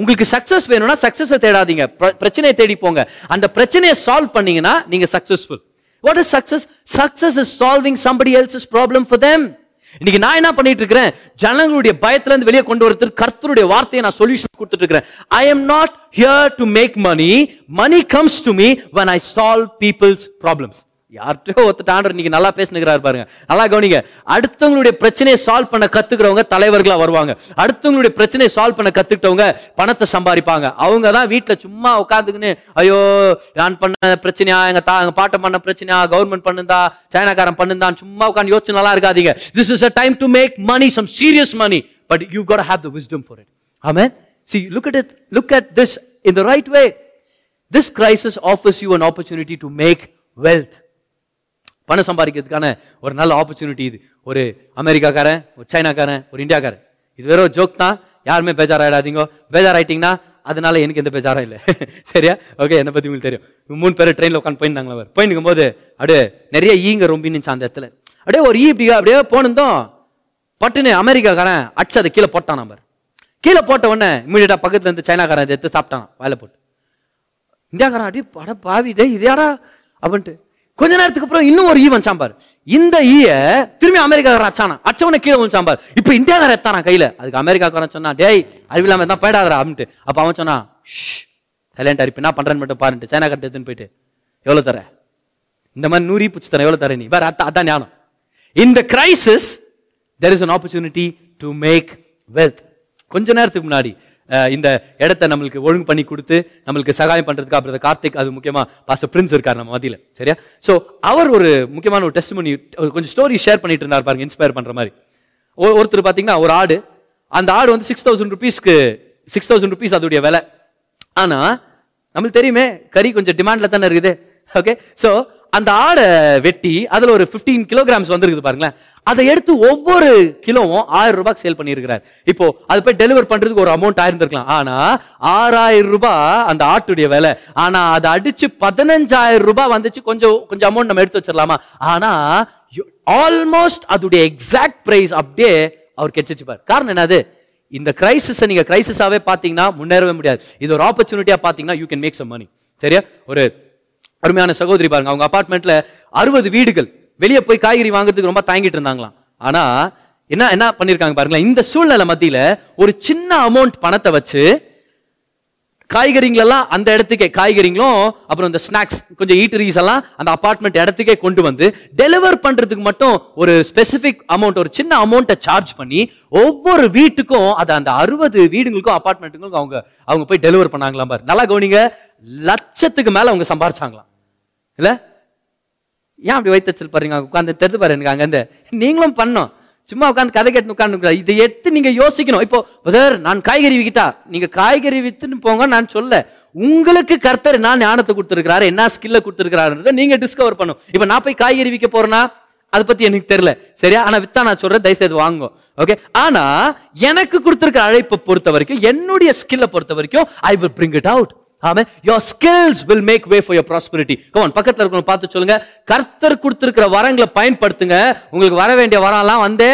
S1: உங்களுக்கு சக்சஸ் வேணும்னா சக்சஸை தேடாதீங்க பிரச்சனையை தேடி போங்க அந்த பிரச்சனையை சால்வ் பண்ணீங்கன்னா நீங்க successful what is success success is solving somebody else's problem for them இன்னைக்கு நான் என்ன பண்ணிட்டு இருக்கிறேன் ஜனங்களுடைய பயத்துல இருந்து வெளியே கொண்டு வரது கர்த்தருடைய வார்த்தையை நான் சொல்யூஷன் கொடுத்துட்டு இருக்கிறேன் I am not here to make money money comes to me when I solve people's problems யார்கிட்டயோ டாண்டர் நீங்க நல்லா பேசினுக்கிறாரு பாருங்க நல்லா கவனிங்க அடுத்தவங்களுடைய பிரச்சனையை சால்வ் பண்ண கத்துக்கிறவங்க தலைவர்களா வருவாங்க அடுத்தவங்களுடைய பிரச்சனையை சால்வ் பண்ண கத்துக்கிட்டவங்க பணத்தை சம்பாதிப்பாங்க அவங்க தான் வீட்டில் சும்மா உட்காந்துக்குன்னு ஐயோ நான் பண்ண பிரச்சனையா எங்க தா எங்க பாட்டம் பண்ண பிரச்சனையா கவர்மெண்ட் பண்ணுந்தா சைனாக்காரன் பண்ணுந்தான் சும்மா உட்காந்து யோசிச்சு நல்லா இருக்காதீங்க this is a time to make money some serious money but you got have the wisdom for it amen see look at it look at this in the right way this crisis offers you an opportunity to make wealth பணம் சம்பாதிக்கிறதுக்கான ஒரு நல்ல ஆப்பர்ச்சுனிட்டி இது ஒரு அமெரிக்காக்காரன் ஒரு சைனாக்காரன் ஒரு இந்தியாக்காரன் இது வெறும் ஜோக் தான் யாருமே பேஜாராயிடாதீங்க பேஜாராயிட்டிங்கன்னா அதனால எனக்கு எந்த பேஜாரும் இல்லை சரியா ஓகே என்னை பற்றி உங்களுக்கு தெரியும் மூணு பேர் ட்ரெயினில் உட்காந்து போயிருந்தாங்களா அவர் போயிருக்கும் போது அப்படியே நிறைய ஈங்க ரொம்ப நின்ச்சு அந்த இடத்துல அப்படியே ஒரு ஈ இப்படி அப்படியே போனிருந்தோம் பட்டுன்னு அமெரிக்காக்காரன் அடிச்சு அதை கீழே போட்டான் நம்பர் கீழே போட்ட உடனே இமீடியட்டாக பக்கத்தில் இருந்து சைனாக்காரன் எடுத்து சாப்பிட்டான் வேலை போட்டு இந்தியாக்காரன் அப்படியே பட பாவிட்டே இதையாடா அப்படின்ட்டு கொஞ்ச நேரத்துக்கு அப்புறம் இன்னும் ஒரு ஈவன் சாம்பார் இந்த ஈய திரும்பி அமெரிக்காக்காரன் அச்சானா அச்சவனை கீழே வந்து சாம்பார் இப்போ இந்தியாக்காரன் எத்தானா கையில் அதுக்கு அமெரிக்காக்காரன் சொன்னா டேய் அறிவில்லாம தான் போயிடாதரா அப்படின்ட்டு அப்போ அவன் சொன்னா சைலண்டா அறிப்பு என்ன பண்றேன்னு மட்டும் பாருன்ட்டு சைனா கட்ட எடுத்துன்னு போயிட்டு எவ்வளோ தர இந்த மாதிரி நூறி பூச்சி தரேன் எவ்வளோ தர நீ வேற அதான் அதான் ஞானம் இந்த crisis there is an opportunity to make wealth கொஞ்ச நேரத்துக்கு முன்னாடி இந்த இடத்த நம்மளுக்கு ஒழுங்கு பண்ணி கொடுத்து நம்மளுக்கு சகாயம் பண்ணுறதுக்கு அப்புறம் கார்த்திக் அது முக்கியமாக பாச பிரின்ஸ் இருக்கார் நம்ம மதியில சரியா ஸோ அவர் ஒரு முக்கியமான ஒரு டெஸ்ட் பண்ணி கொஞ்சம் ஸ்டோரி ஷேர் பண்ணிட்டு இருந்தார் பாருங்க இன்ஸ்பயர் பண்ணுற மாதிரி ஒருத்தர் பார்த்தீங்கன்னா ஒரு ஆடு அந்த ஆடு வந்து சிக்ஸ் தௌசண்ட் ருபீஸ்க்கு சிக்ஸ் தௌசண்ட் ருபீஸ் அதோடைய விலை ஆனால் நம்மளுக்கு தெரியுமே கறி கொஞ்சம் டிமாண்டில் தானே இருக்குது ஓகே ஸோ அந்த ஆடை வெட்டி அதில் ஒரு ஃபிஃப்டீன் கிலோகிராம்ஸ் வந்துருக்குது பாருங்களேன் அதை எடுத்து ஒவ்வொரு கிலோவும் ஆயிரம் ரூபாய்க்கு சேல் பண்ணியிருக்கிறார் இப்போ அது போய் டெலிவர் பண்றதுக்கு ஒரு அமௌண்ட் ஆயிருந்திருக்கலாம் ஆனா ஆறாயிரம் ரூபாய் அந்த ஆட்டுடைய விலை ஆனா அதை அடிச்சு பதினஞ்சாயிரம் ரூபாய் வந்துச்சு கொஞ்சம் கொஞ்சம் அமௌண்ட் நம்ம எடுத்து வச்சிடலாமா ஆனா ஆல்மோஸ்ட் அதுடைய எக்ஸாக்ட் பிரைஸ் அப்படியே அவர் கெச்சிச்சுப்பார் காரணம் என்னது இந்த கிரைசிஸ் நீங்க கிரைசிஸாவே பாத்தீங்கன்னா முன்னேறவே முடியாது இது ஒரு ஆப்பர்ச்சுனிட்டியா பாத்தீங்கன்னா you can make some money சரியா ஒரு அருமையான சகோதரி பாருங்க அவங்க அபார்ட்மெண்ட்ல அறுபது வீடுகள் வெளியே போய் காய்கறி வாங்குறதுக்கு ரொம்ப தாங்கிட்டு இருந்தாங்களாம் ஆனா என்ன என்ன பண்ணிருக்காங்க பாருங்களேன் இந்த சூழ்நிலை மத்தியில ஒரு சின்ன அமௌண்ட் பணத்தை வச்சு காய்கறிங்களெல்லாம் அந்த இடத்துக்கே காய்கறிங்களும் அப்புறம் இந்த ஸ்நாக்ஸ் கொஞ்சம் ஈட்டரிஸ் எல்லாம் அந்த அப்பார்ட்மெண்ட் இடத்துக்கே கொண்டு வந்து டெலிவர் பண்றதுக்கு மட்டும் ஒரு ஸ்பெசிபிக் அமௌண்ட் ஒரு சின்ன அமௌண்ட்டை சார்ஜ் பண்ணி ஒவ்வொரு வீட்டுக்கும் அதை அந்த அறுபது வீடுங்களுக்கும் அப்பார்ட்மெண்ட்டுங்களுக்கும் அவங்க அவங்க போய் டெலிவர் பண்ணாங்களாம் பாரு நல்லா கவனிங்க லட்சத்துக்கு மேல அவங்க சம்பாரிச்சாங்களாம் இல்லை ஏன் அப்படி வைத்தச்சல் பாருங்க உட்காந்து தெரிந்து பாருங்க அங்கே நீங்களும் பண்ணோம் சும்மா உட்காந்து கதை கேட்டு உட்காந்து இதை எடுத்து நீங்கள் யோசிக்கணும் இப்போ பதர் நான் காய்கறி விக்கிட்டா நீங்கள் காய்கறி வித்துன்னு போங்க நான் சொல்ல உங்களுக்கு கர்த்தர் நான் ஞானத்தை கொடுத்துருக்கிறாரு என்ன ஸ்கில்ல கொடுத்துருக்கிறாருன்றதை நீங்கள் டிஸ்கவர் பண்ணும் இப்போ நான் போய் காய்கறி விற்க போறேன்னா அதை பற்றி எனக்கு தெரியல சரியா ஆனால் வித்தா நான் சொல்கிறேன் தயவுசெய்து வாங்கும் ஓகே ஆனால் எனக்கு கொடுத்துருக்க அழைப்பை பொறுத்த வரைக்கும் என்னுடைய ஸ்கில்லை பொறுத்த வரைக்கும் I will bring it out amen your skills will make way for your prosperity come on பக்கத்தில் இருக்கிறவங்க பார்த்து சொல்லுங்க கர்த்தர் கொடுத்துருக்கிற வரங்களை பயன்படுத்துங்க உங்களுக்கு வர வேண்டிய வரம்லாம் வந்து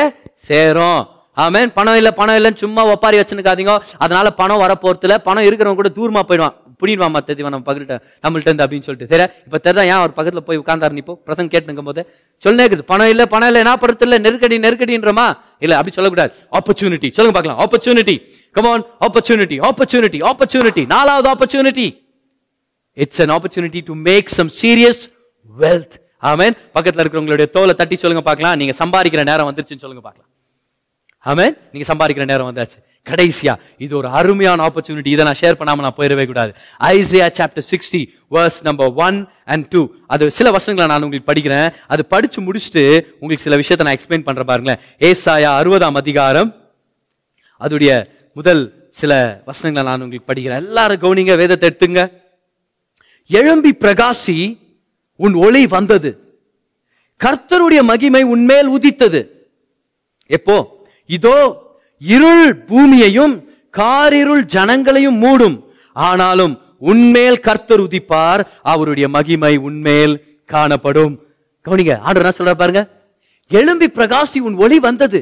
S1: சேரும் ஆமேன் பணம் இல்லை பணம் இல்லைன்னு சும்மா ஒப்பாரி வச்சுருக்காதீங்க அதனால பணம் வரப்போறதுல பணம் இருக்கிறவங்க கூட தூரமாக போயிடுவான் புடிடுவாமா தெரியுமா நம்ம பக்கத்து நம்மள்ட்ட இருந்து அப்படின்னு சொல்லிட்டு சரி இப்போ தெரியா ஏன் அவர் பக்கத்தில் போய் உட்காந்தாரு இப்போ பிரசங்க கேட்டுங்கும் போது சொல்லுங்க பணம் இல்லை பணம் இல்லை என்ன படுறது இல்லை நெருக்கடி நெருக்கடின்றமா இல்லை அப்படி சொல்லக்கூடாது ஆப்பர்ச்சுனிட்டி சொல்லுங்க பார்க்கலாம் opportunity Come opportunity opportunity opportunity நாலாவது opportunity it's an opportunity to make some serious wealth ஆமேன் பக்கத்தில் இருக்கிறவங்களுடைய தோலை தட்டி சொல்லுங்க பார்க்கலாம் நீங்க சம்பாதிக்கிற நேரம் வந்துருச்சுன்னு சொல்லுங்க பார்க்கலாம் ஆமேன் நீங்க சம்பாதிக்கிற நேரம் வந்தாச்சு கடைசியா இது ஒரு அருமையான ஆப்பர்ச்சுனிட்டி இதை நான் ஷேர் பண்ணாம நான் போயிடவே கூடாது Isaiah chapter sixty verse number one and two அது சில வருஷங்களை நான் உங்களுக்கு படிக்கிறேன் அது படிச்சு முடிச்சுட்டு உங்களுக்கு சில விஷயத்த நான் எக்ஸ்பிளைன் பண்ற பாருங்களேன் ஏசாயா அறுபதாம் அதிகாரம் அதுடைய முதல் சில வசனங்களை நான் உங்களுக்கு படிக்கிறேன் எல்லாரும் கவுனிங்க வேதத்தை எடுத்துங்க எழும்பி பிரகாசி உன் ஒளி வந்தது கர்த்தருடைய மகிமை உன்மேல் உதித்தது எப்போ இதோ இருள் பூமியையும் காரிருள் ஜனங்களையும் மூடும் ஆனாலும் உன்மேல் கர்த்தர் உதிப்பார் அவருடைய மகிமை உன்மேல் காணப்படும் கவனிங்க ஆண்டு சொல்ற பாருங்க எழும்பி பிரகாசி உன் ஒளி வந்தது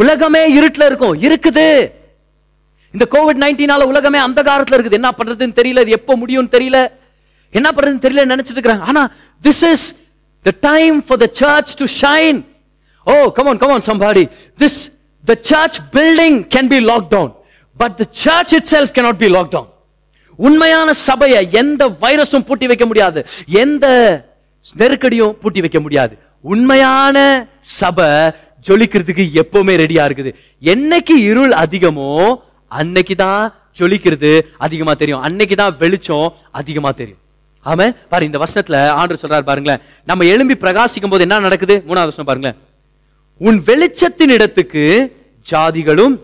S1: உலகமே இருட்டில் இருக்கும் இருக்குது இந்த கோவிட் நைன்டீனால உலகமே அந்த காலத்தில் இருக்குது என்ன பண்றதுன்னு தெரியல இது எப்போ முடியும்னு தெரியல என்ன பண்றதுன்னு தெரியல நினைச்சிட்டு இருக்கிறாங்க ஆனா this is the time for the church to shine oh come on come on somebody this the church building can be lockdown but the church itself cannot be lockdown உண்மையான சபையை எந்த வைரஸும் பூட்டி வைக்க முடியாது எந்த நெருக்கடியும் பூட்டி வைக்க முடியாது உண்மையான சபை ஜொலிக்கிறதுக்கு எப்பவுமே ரெடியா இருக்குது என்னைக்கு இருள் அதிகமோ அன்னைக்கு தான் ஜொலிக்கிறது அதிகமா தெரியும் அன்னைக்கு தான் வெளிச்சம் அதிகமா தெரியும் ஆமா பாரு இந்த வருஷத்துல ஆண்டு சொல்றாரு பாருங்களேன் நம்ம எழும்பி பிரகாசிக்கும் போது என்ன நடக்குது மூணாவது வருஷம் பாருங்களேன் உன் வெளிச்சத்தின் இடத்துக்கு ஜாதிகளும்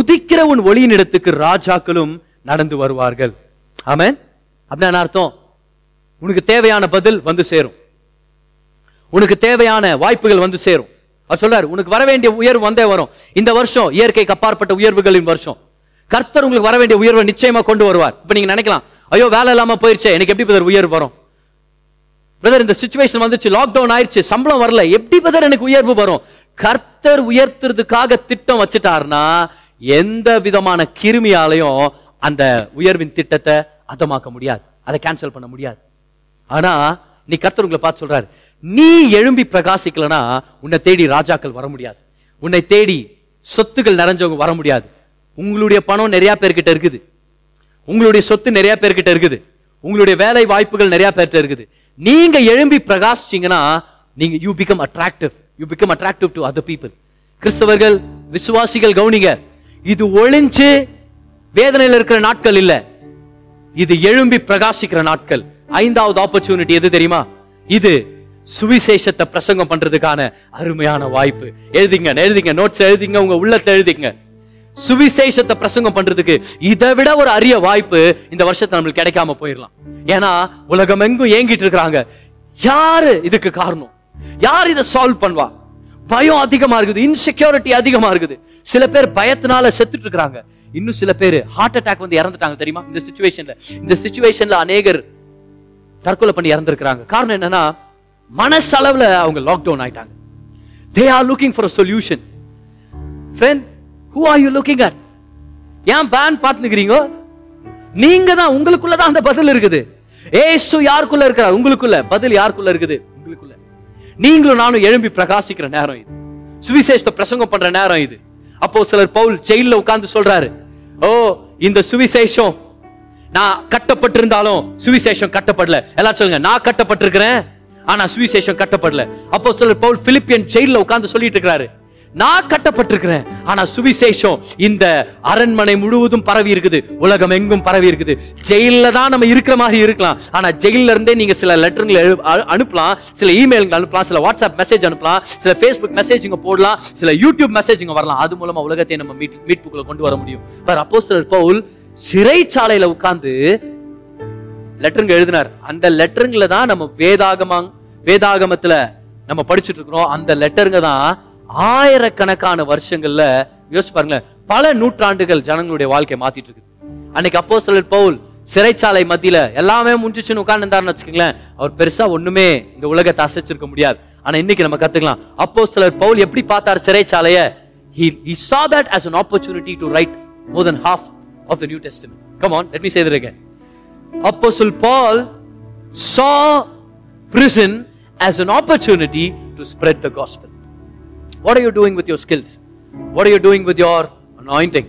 S1: உதிக்கிற உன் ஒளியின் இடத்துக்கு ராஜாக்களும் நடந்து வருவார்கள் ஆமா அப்படின்னா அர்த்தம் உனக்கு தேவையான பதில் வந்து சேரும் உனக்கு தேவையான வாய்ப்புகள் வந்து சேரும் அவர் சொல்றாரு உனக்கு வர வேண்டிய உயர்வு வந்தே வரும் இந்த வருஷம் இயற்கைக்கு அப்பாற்பட்ட உயர்வுகளின் வருஷம் கர்த்தர் உங்களுக்கு வர வேண்டிய உயர்வை நிச்சயமா கொண்டு வருவார் இப்ப நீங்க நினைக்கலாம் ஐயோ வேலை இல்லாம போயிருச்சே எனக்கு எப்படி பிரதர் உயர்வு வரும் பிரதர் இந்த சுச்சுவேஷன் வந்துச்சு லாக்டவுன் ஆயிடுச்சு சம்பளம் வரல எப்படி பிரதர் எனக்கு உயர்வு வரும் கர்த்தர் உயர்த்துறதுக்காக திட்டம் வச்சுட்டாருன்னா எந்த விதமான கிருமியாலையும் அந்த உயர்வின் திட்டத்தை அதமாக்க முடியாது அதை கேன்சல் பண்ண முடியாது ஆனா நீ கர்த்தர் உங்களை பார்த்து சொல்றாரு நீ எழும்பி பிரகாசிக்கலனா உன்னை தேடி ராஜாக்கள் வர முடியாது உன்னை தேடி சொத்துக்கள் நிறைஞ்சவங்க வர முடியாது உங்களுடைய பணம் நிறைய பேர்கிட்ட இருக்குது உங்களுடைய சொத்து நிறைய பேர்கிட்ட இருக்குது உங்களுடைய வேலை வாய்ப்புகள் நிறைய பேர்கிட்ட இருக்குது நீங்க எழும்பி பிரகாசிச்சீங்கன்னா நீங்க you become attractive you become attractive to other people கிறிஸ்தவர்கள் விசுவாசிகள் கவுனிங்க இது ஒளிஞ்சு வேதனையில் இருக்கிற நாட்கள் இல்ல இது எழும்பி பிரகாசிக்கிற நாட்கள் ஐந்தாவது ஆப்பர்ச்சுனிட்டி எது தெரியுமா இது சுவிசேஷத்தை பிரசங்கம் பண்றதுக்கான அருமையான வாய்ப்பு எழுதிங்க எழுதிங்க நோட்ஸ் எழுதிங்க உங்க உள்ளத்தை எழுதிங்க சுவிசேஷத்தை பிரசங்கம் பண்றதுக்கு இதை விட ஒரு அரிய வாய்ப்பு இந்த வருஷத்தை நம்மளுக்கு கிடைக்காம போயிடலாம் ஏன்னா உலகம் எங்கும் ஏங்கிட்டு இருக்கிறாங்க யாரு இதுக்கு காரணம் யார் இதை சால்வ் பண்ணுவா பயம் அதிகமா இருக்குது இன்செக்யூரிட்டி அதிகமா இருக்குது சில பேர் பயத்தினால செத்துட்டு இருக்கிறாங்க இன்னும் சில பேர் ஹார்ட் அட்டாக் வந்து இறந்துட்டாங்க தெரியுமா இந்த சுச்சுவேஷன்ல இந்த சுச்சுவேஷன்ல அநேகர் தற்கொலை பண்ணி இறந்துருக்கிறாங்க காரணம் என்னன்னா மனசளவில் அவங்க லாக்டவுன் ஆயிட்டாங்க they are looking for solution friend who are you looking at ஏன் பேன் பார்த்துக்கிறீங்க நீங்க தான் உங்களுக்குள்ள தான் அந்த பதில் இருக்குது ஏசு யாருக்குள்ள இருக்கிறார் உங்களுக்குள்ள பதில் யாருக்குள்ள இருக்குது உங்களுக்குள்ள நீங்களும் நானும் எழும்பி பிரகாசிக்கிற நேரம் இது சுவிசேஷத்தை பிரசங்கம் பண்ற நேரம் இது அப்போ சிலர் பவுல் ஜெயில உட்கார்ந்து சொல்றாரு ஓ இந்த சுவிசேஷம் நான் கட்டப்பட்டிருந்தாலும் சுவிசேஷம் கட்டப்படல எல்லாம் சொல்லுங்க நான் கட்டப்பட்டிருக்கிறேன் ஆனா சுவிசேஷம் கட்டப்படல அப்போ சொல்ல பவுல் பிலிப்பியன் ஜெயில உட்கார்ந்து சொல்லிட்டு இருக்கிறாரு நான் கட்டப்பட்டிருக்கிறேன் ஆனா சுவிசேஷம் இந்த அரண்மனை முழுவதும் பரவி இருக்குது உலகம் எங்கும் பரவி இருக்குது ஜெயில தான் நம்ம இருக்கிற மாதிரி இருக்கலாம் ஆனா ஜெயில இருந்தே நீங்க சில லெட்டருங்களை அனுப்பலாம் சில இமெயில் அனுப்பலாம் சில வாட்ஸ்அப் மெசேஜ் அனுப்பலாம் சில ஃபேஸ்புக் மெசேஜ் போடலாம் சில யூடியூப் மெசேஜ் இங்க வரலாம் அது மூலமா உலகத்தை நம்ம மீட் மீட்புக்குள்ள கொண்டு வர முடியும் அப்போ பவுல் சிறைச்சாலையில உட்கார்ந்து லெட்டருங்க எழுதினார் அந்த லெட்டருங்கள தான் நம்ம வேதாகமா வேதாகமத்துல நம்ம படிச்சுட்டு இருக்கிறோம் அந்த லெட்டருங்க தான் ஆயிரக்கணக்கான வருஷங்கள்ல யோசிச்சு பாருங்களேன் பல நூற்றாண்டுகள் ஜனங்களுடைய வாழ்க்கையை மாத்திட்டு இருக்கு அன்னைக்கு அப்போ சொல்லல் பவுல் சிறைச்சாலை மத்தியில எல்லாமே முடிஞ்சிச்சுன்னு உட்கார்ந்து வச்சுக்கோங்களேன் அவர் பெருசா ஒண்ணுமே இந்த உலகத்தை அசைச்சிருக்க முடியாது ஆனா இன்னைக்கு நம்ம கத்துக்கலாம் அப்போ சிலர் பவுல் எப்படி பார்த்தார் சிறைச்சாலைய he he saw that as an opportunity to write more than half of the new testament come on let me say that again Apostle Paul saw prison as an opportunity to spread the gospel. What are you doing with your skills? What are you doing with your anointing?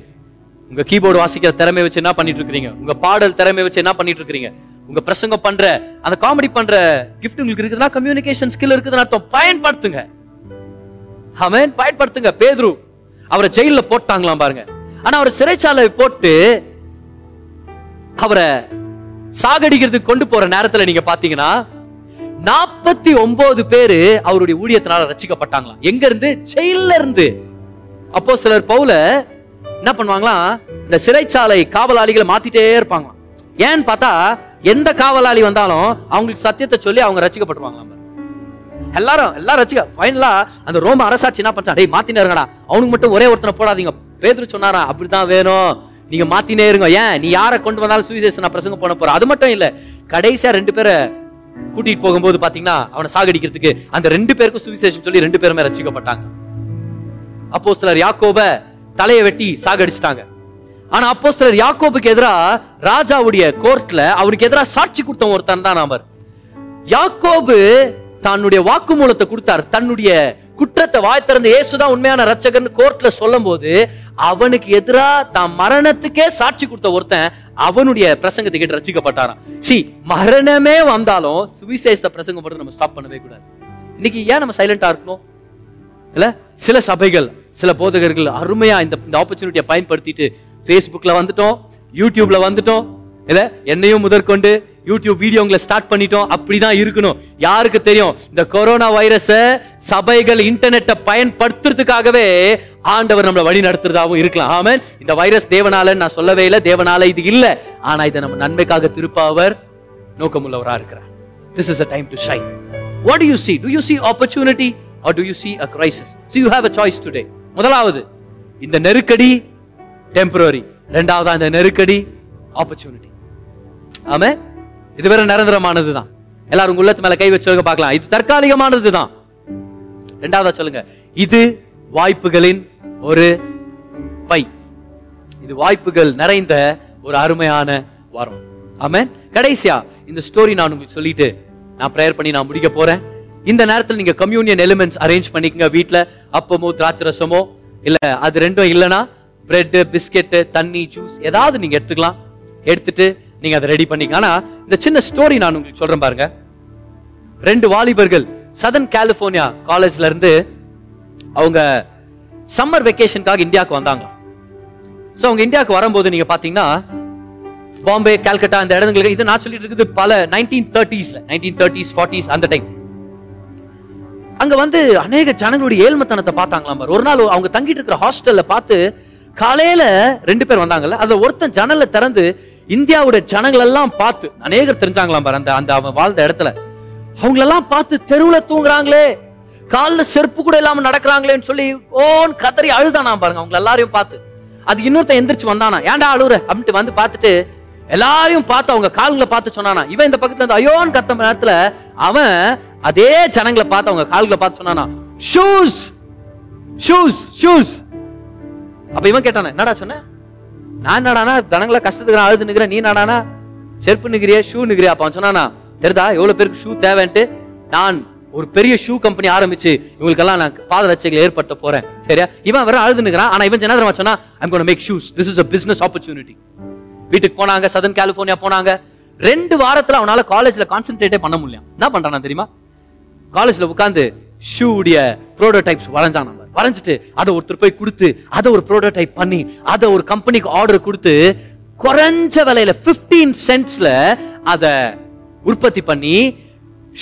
S1: உங்க கீபோர்டு வாசிக்கிற திறமை வச்சு என்ன பண்ணிட்டு இருக்கீங்க உங்க பாடல் திறமை வச்சு என்ன பண்ணிட்டு இருக்கீங்க உங்க பிரசங்கம் பண்ற அந்த காமெடி பண்ற கிஃப்ட் உங்களுக்கு இருக்குதுன்னா கம்யூனிகேஷன் ஸ்கில் இருக்குதுன்னு அர்த்தம் பயன்படுத்துங்க ஹமேன் பயன்படுத்துங்க பேதுரு அவரை ஜெயில போட்டாங்களாம் பாருங்க ஆனா அவர் சிறைச்சாலை போட்டு அவரை சாகடிக்கிறதுக்கு கொண்டு போற நேரத்துல நீங்க பாத்தீங்கன்னா நாற்பத்தி ஒன்பது பேரு அவருடைய ஊழியத்தினால ரச்சிக்கப்பட்டாங்களா எங்க இருந்து ஜெயில இருந்து அப்போ சிலர் பவுல என்ன பண்ணுவாங்களாம் இந்த சிறைச்சாலை காவலாளிகளை மாத்திட்டே இருப்பாங்களாம் ஏன்னு பார்த்தா எந்த காவலாளி வந்தாலும் அவங்களுக்கு சத்தியத்தை சொல்லி அவங்க ரசிக்கப்பட்டுருவாங்களாம் எல்லாரும் எல்லாம் ரசிக்க ஃபைனலா அந்த ரோம அரசாட்சி என்ன பண்ணா டேய் மாத்தினருங்கடா அவனுக்கு மட்டும் ஒரே ஒருத்தனை போடாதீங்க பேதர் சொன்னாரா அப்படிதான் வேணும் நீங்க மாத்தினே இருங்க ஏன் நீ யாரை கொண்டு வந்தாலும் சுவிசேஷன் நான் பிரசங்கம் பண்ண போறேன் அது மட்டும் இல்ல கடைசியா ரெண்டு பேரை கூட்டிட்டு போகும்போது பாத்தீங்கன்னா அவனை சாகடிக்கிறதுக்கு அந்த ரெண்டு பேருக்கும் சுவிசேஷன் சொல்லி ரெண்டு பேருமே ரசிக்கப்பட்டாங்க அப்போ சிலர் யாக்கோப தலையை வெட்டி சாகடிச்சிட்டாங்க ஆனா அப்போ சிலர் யாக்கோபுக்கு எதிராக ராஜாவுடைய கோர்ட்ல அவனுக்கு எதிராக சாட்சி கொடுத்த ஒருத்தன் தான் அவர் யாக்கோபு தன்னுடைய வாக்குமூலத்தை கொடுத்தார் தன்னுடைய குற்றத்தை வாய் திறந்து இயேசுதான் உண்மையான ரச்சகன் கோர்ட்ல சொல்லும் போது அவனுக்கு எதிராக தான் மரணத்துக்கே சாட்சி கொடுத்த ஒருத்தன் அவனுடைய பிரசங்கத்தை கேட்டு ரசிக்கப்பட்டாராம் சி மரணமே வந்தாலும் சுவிசேஷத்தை பிரசங்கம் மட்டும் நம்ம ஸ்டாப் பண்ணவே கூடாது இன்னைக்கு ஏன் நம்ம சைலண்டா இருக்கணும் இல்ல சில சபைகள் சில போதகர்கள் அருமையா இந்த இந்த ஆப்பர்ச்சுனிட்டியை பயன்படுத்திட்டு பேஸ்புக்ல வந்துட்டோம் யூடியூப்ல வந்துட்டோம் இல்ல என்னையும் முதற்கொண்டு யூடியூப் வீடியோ உங்களை ஸ்டார்ட் பண்ணிட்டோம் அப்படிதான் இருக்கணும் யாருக்கு தெரியும் இந்த கொரோனா வைரஸ சபைகள் இன்டர்நெட்டை பயன்படுத்துறதுக்காகவே ஆண்டவர் நம்மளை வழி நடத்துறதாகவும் இருக்கலாம் ஆமே இந்த வைரஸ் தேவனால நான் சொல்லவே இல்லை தேவனால இது இல்லை ஆனா இதை நம்ம நன்மைக்காக திருப்ப அவர் உள்ளவரா இருக்கிறார் this is a time to shine what you see do you see opportunity or do you see a crisis so you have a choice today முதலாவது இந்த நெருக்கடி டெம்பரரி ரெண்டாவதா இந்த நெருக்கடி ஆப்பர்ச்சுனிட்டி ஆமாம் இது வேற நிரந்தரமானது தான் எல்லாரும் உங்க உள்ளத்து மேல கை வச்சு பார்க்கலாம் இது தற்காலிகமானது தான் ரெண்டாவதா சொல்லுங்க இது வாய்ப்புகளின் ஒரு பை இது வாய்ப்புகள் நிறைந்த ஒரு அருமையான வாரம் ஆமே கடைசியா இந்த ஸ்டோரி நான் உங்களுக்கு சொல்லிட்டு நான் ப்ரேயர் பண்ணி நான் முடிக்க போறேன் இந்த நேரத்தில் நீங்க கம்யூனியன் எலிமெண்ட்ஸ் அரேஞ்ச் பண்ணிக்கங்க வீட்டில் அப்பமோ திராட்சை ரசமோ இல்ல அது ரெண்டும் இல்லைன்னா பிரெட் பிஸ்கெட்டு தண்ணி ஜூஸ் ஏதாவது நீங்க எடுத்துக்கலாம் எடுத்துட்டு நீங்க அதை ரெடி பண்ணிக்க ஆனா இந்த சின்ன ஸ்டோரி நான் உங்களுக்கு சொல்றேன் பாருங்க ரெண்டு வாலிபர்கள் சதன் கலிபோர்னியா காலேஜ்ல இருந்து அவங்க சம்மர் வெக்கேஷனுக்காக இந்தியாவுக்கு வந்தாங்க ஸோ அவங்க இந்தியாவுக்கு வரும்போது நீங்க பாத்தீங்கன்னா பாம்பே கல்கட்டா அந்த இடங்களுக்கு இது நான் சொல்லிட்டு இருக்குது பல நைன்டீன் தேர்ட்டிஸ்ல நைன்டீன் தேர்ட்டிஸ் ஃபார்ட்டிஸ் அந்த டைம் அங்க வந்து அநேக ஜனங்களுடைய ஏழ்மத்தனத்தை பார்த்தாங்களாம் ஒரு நாள் அவங்க தங்கிட்டு இருக்கிற ஹாஸ்டல்ல பார்த்து காலையில ரெண்டு பேர் வந்தாங்கல்ல அதை ஒருத்தன் ஜனல திறந்து இந்தியாவுடைய ஜனங்கள் எல்லாம் பார்த்து அநேகர் தெரிஞ்சாங்களாம் பாரு அந்த அந்த அவன் வாழ்ந்த இடத்துல அவங்களெல்லாம் பார்த்து தெருவில் தூங்குறாங்களே காலில் செருப்பு கூட இல்லாம நடக்கிறாங்களேன்னு சொல்லி ஓன் கதறி அழுதானா பாருங்க அவங்க எல்லாரையும் பார்த்து அது இன்னொருத்தன் எந்திரிச்சு வந்தானா ஏன்டா அழுற அப்படின்ட்டு வந்து பார்த்துட்டு எல்லாரையும் பார்த்து அவங்க கால்களை பார்த்து சொன்னானா இவன் இந்த பக்கத்துல இருந்து அயோன் கத்த நேரத்துல அவன் அதே ஜனங்களை பார்த்து அவங்க கால்களை பார்த்து சொன்னானா ஷூஸ் ஷூஸ் ஷூஸ் அப்ப இவன் கேட்டானே என்னடா சொன்ன நான் என்னடானா தனங்களை கஷ்டத்துக்கு அழுது நிற்கிறேன் நீ நடானா செருப்பு நிற்கிறிய ஷூ நிற்கிறியா அப்போ சொன்னானா தெரிதா எவ்வளவு பேருக்கு ஷூ தேவைன்ட்டு நான் ஒரு பெரிய ஷூ கம்பெனி ஆரம்பிச்சு இவங்களுக்கெல்லாம் நான் பாதரட்சைகள் ஏற்படுத்த போறேன் சரியா இவன் வேற அழுது நிற்கிறான் ஆனா இவன் என்ன சொன்னா I'm make shoes this is a business opportunity வீட்டுக்கு போனாங்க சதன் கலிபோர்னியா போனாங்க ரெண்டு வாரத்தில் அவனால காலேஜில் கான்சென்ட்ரேட்டே பண்ண முடியல என்ன பண்றானா தெரியுமா காலேஜில் உட்காந்து ஷூடைய ப்ரோடோடைப்ஸ் வளைஞ்சானா வரைஞ்சிட்டு அதை ஒருத்தர் போய் கொடுத்து அதை ஒரு ப்ரோட்டோடைப் பண்ணி அதை ஒரு கம்பெனிக்கு ஆர்டர் கொடுத்து குறைஞ்ச விலையில பிப்டீன் சென்ட்ஸ்ல அதை உற்பத்தி பண்ணி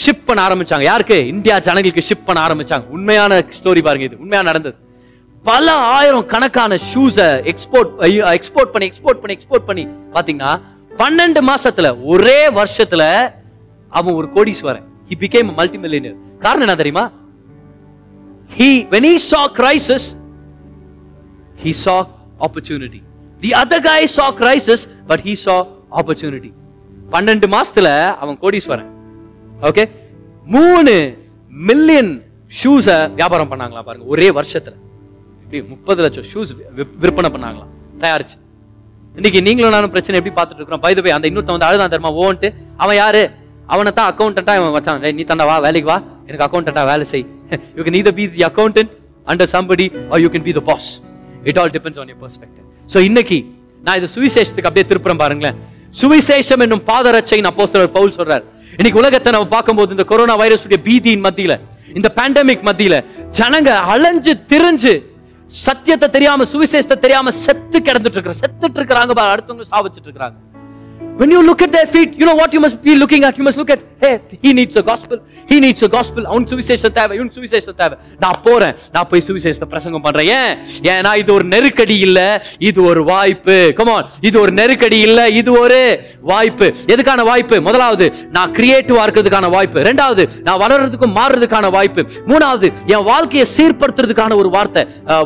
S1: ஷிப் பண்ண ஆரம்பிச்சாங்க யாருக்கு இந்தியா ஜனங்களுக்கு ஷிப் பண்ண ஆரம்பிச்சாங்க உண்மையான ஸ்டோரி பாருங்க இது உண்மையா நடந்தது பல ஆயிரம் கணக்கான ஷூஸை எக்ஸ்போர்ட் எக்ஸ்போர்ட் பண்ணி எக்ஸ்போர்ட் பண்ணி எக்ஸ்போர்ட் பண்ணி பாத்தீங்கன்னா பன்னெண்டு மாசத்துல ஒரே வருஷத்துல அவன் ஒரு கோடீஸ்வரன் ஹி பிகேம் மல்டி மில்லியனர் காரணம் என்ன தெரியுமா He, when he saw crisis, he saw opportunity. The other guy saw crisis, but he saw opportunity. பன்னெண்டு மாசத்துல அவன் கோடீஸ்வரன் ஓகே மூணு மில்லியன் ஷூஸை வியாபாரம் பண்ணாங்களா பாருங்க ஒரே வருஷத்துல இப்படி முப்பது லட்சம் ஷூஸ் விற்பனை பண்ணாங்களாம் தயாரிச்சு இன்னைக்கு நீங்களும் நானும் பிரச்சனை எப்படி பார்த்துட்டு இருக்கிறோம் பைது போய் அந்த இன்னொருத்த வந்து அழுதான் தருமா ஓன்ட்டு அவன் யாரு அவனை தான் அக்கௌண்டா இவன் வச்சான் நீ தண்டா வா வேலைக்கு வா எனக்கு அக்கௌண்டண்டா வேலை செய் you can neither be the accountant under somebody or you can be the boss it all depends on your perspective so இன்னைக்கு நான் இந்த சுவிசேஷத்துக்கு அப்படியே திருப்புறம் பாருங்களேன் சுவிசேஷம் என்னும் பாதரட்சையின் அப்போஸ்தலர் பவுல் சொல்றாரு இன்னைக்கு உலகத்தை நம்ம பார்க்கும்போது இந்த கொரோனா வைரஸ் உடைய பீதியின் மத்தியில இந்த பேண்டமிக் மத்தியில ஜனங்க அலைஞ்சு திரிஞ்சு சத்தியத்தை தெரியாம சுவிசேஷத்தை தெரியாம செத்து கிடந்துட்டு இருக்கிற செத்துட்டு இருக்கிறாங்க அடுத்தவங்க சாவிச்சுட்டு இருக்கிறாங்க When you look at their feet, you know what you must be looking at? You must look at, hey, he needs a gospel. He needs a gospel. அவன் சுவிசேஷம் தேவை இவன் சுவிசேஷம் தேவை நான் போறேன் நான் போய் சுவிசேஷத்தை பிரசங்கம் பண்றேன் ஏன் ஏன்னா இது ஒரு நெருக்கடி இல்ல இது ஒரு வாய்ப்பு கமான் இது ஒரு நெருக்கடி இல்ல இது ஒரு வாய்ப்பு எதுக்கான வாய்ப்பு முதலாவது நான் கிரியேட்டிவா இருக்கிறதுக்கான வாய்ப்பு ரெண்டாவது நான் வளர்றதுக்கும் மாறுறதுக்கான வாய்ப்பு மூணாவது என் வாழ்க்கையை சீர்படுத்துறதுக்கான ஒரு வார்த்தை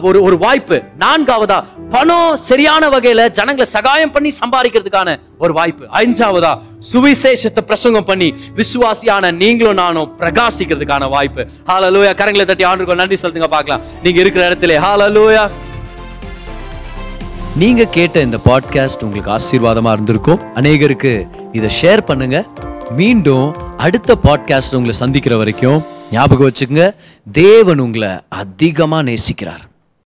S1: ஒரு ஒரு வாய்ப்பு நான்காவதா பணம் சரியான வகையில ஜனங்களை சகாயம் பண்ணி சம்பாதிக்கிறதுக்கான ஒரு வாய்ப்பு ஐந்தாவதா சுவிசேஷத்தை பிரசங்கம் பண்ணி விசுவாசியான நீங்களும் நானும் பிரகாசிக்கிறதுக்கான வாய்ப்பு ஹாலலூயா கரங்களை தட்டி ஆண்டுக்கு நன்றி சொல்லுங்க பார்க்கலாம் நீங்க இருக்கிற இடத்துல ஹாலலூயா நீங்க கேட்ட இந்த பாட்காஸ்ட் உங்களுக்கு ஆசீர்வாதமா இருந்திருக்கும் அநேகருக்கு இதை ஷேர் பண்ணுங்க மீண்டும் அடுத்த பாட்காஸ்ட் உங்களை சந்திக்கிற வரைக்கும் ஞாபகம் வச்சுக்கோங்க தேவன் உங்களை அதிகமாக நேசிக்கிறார்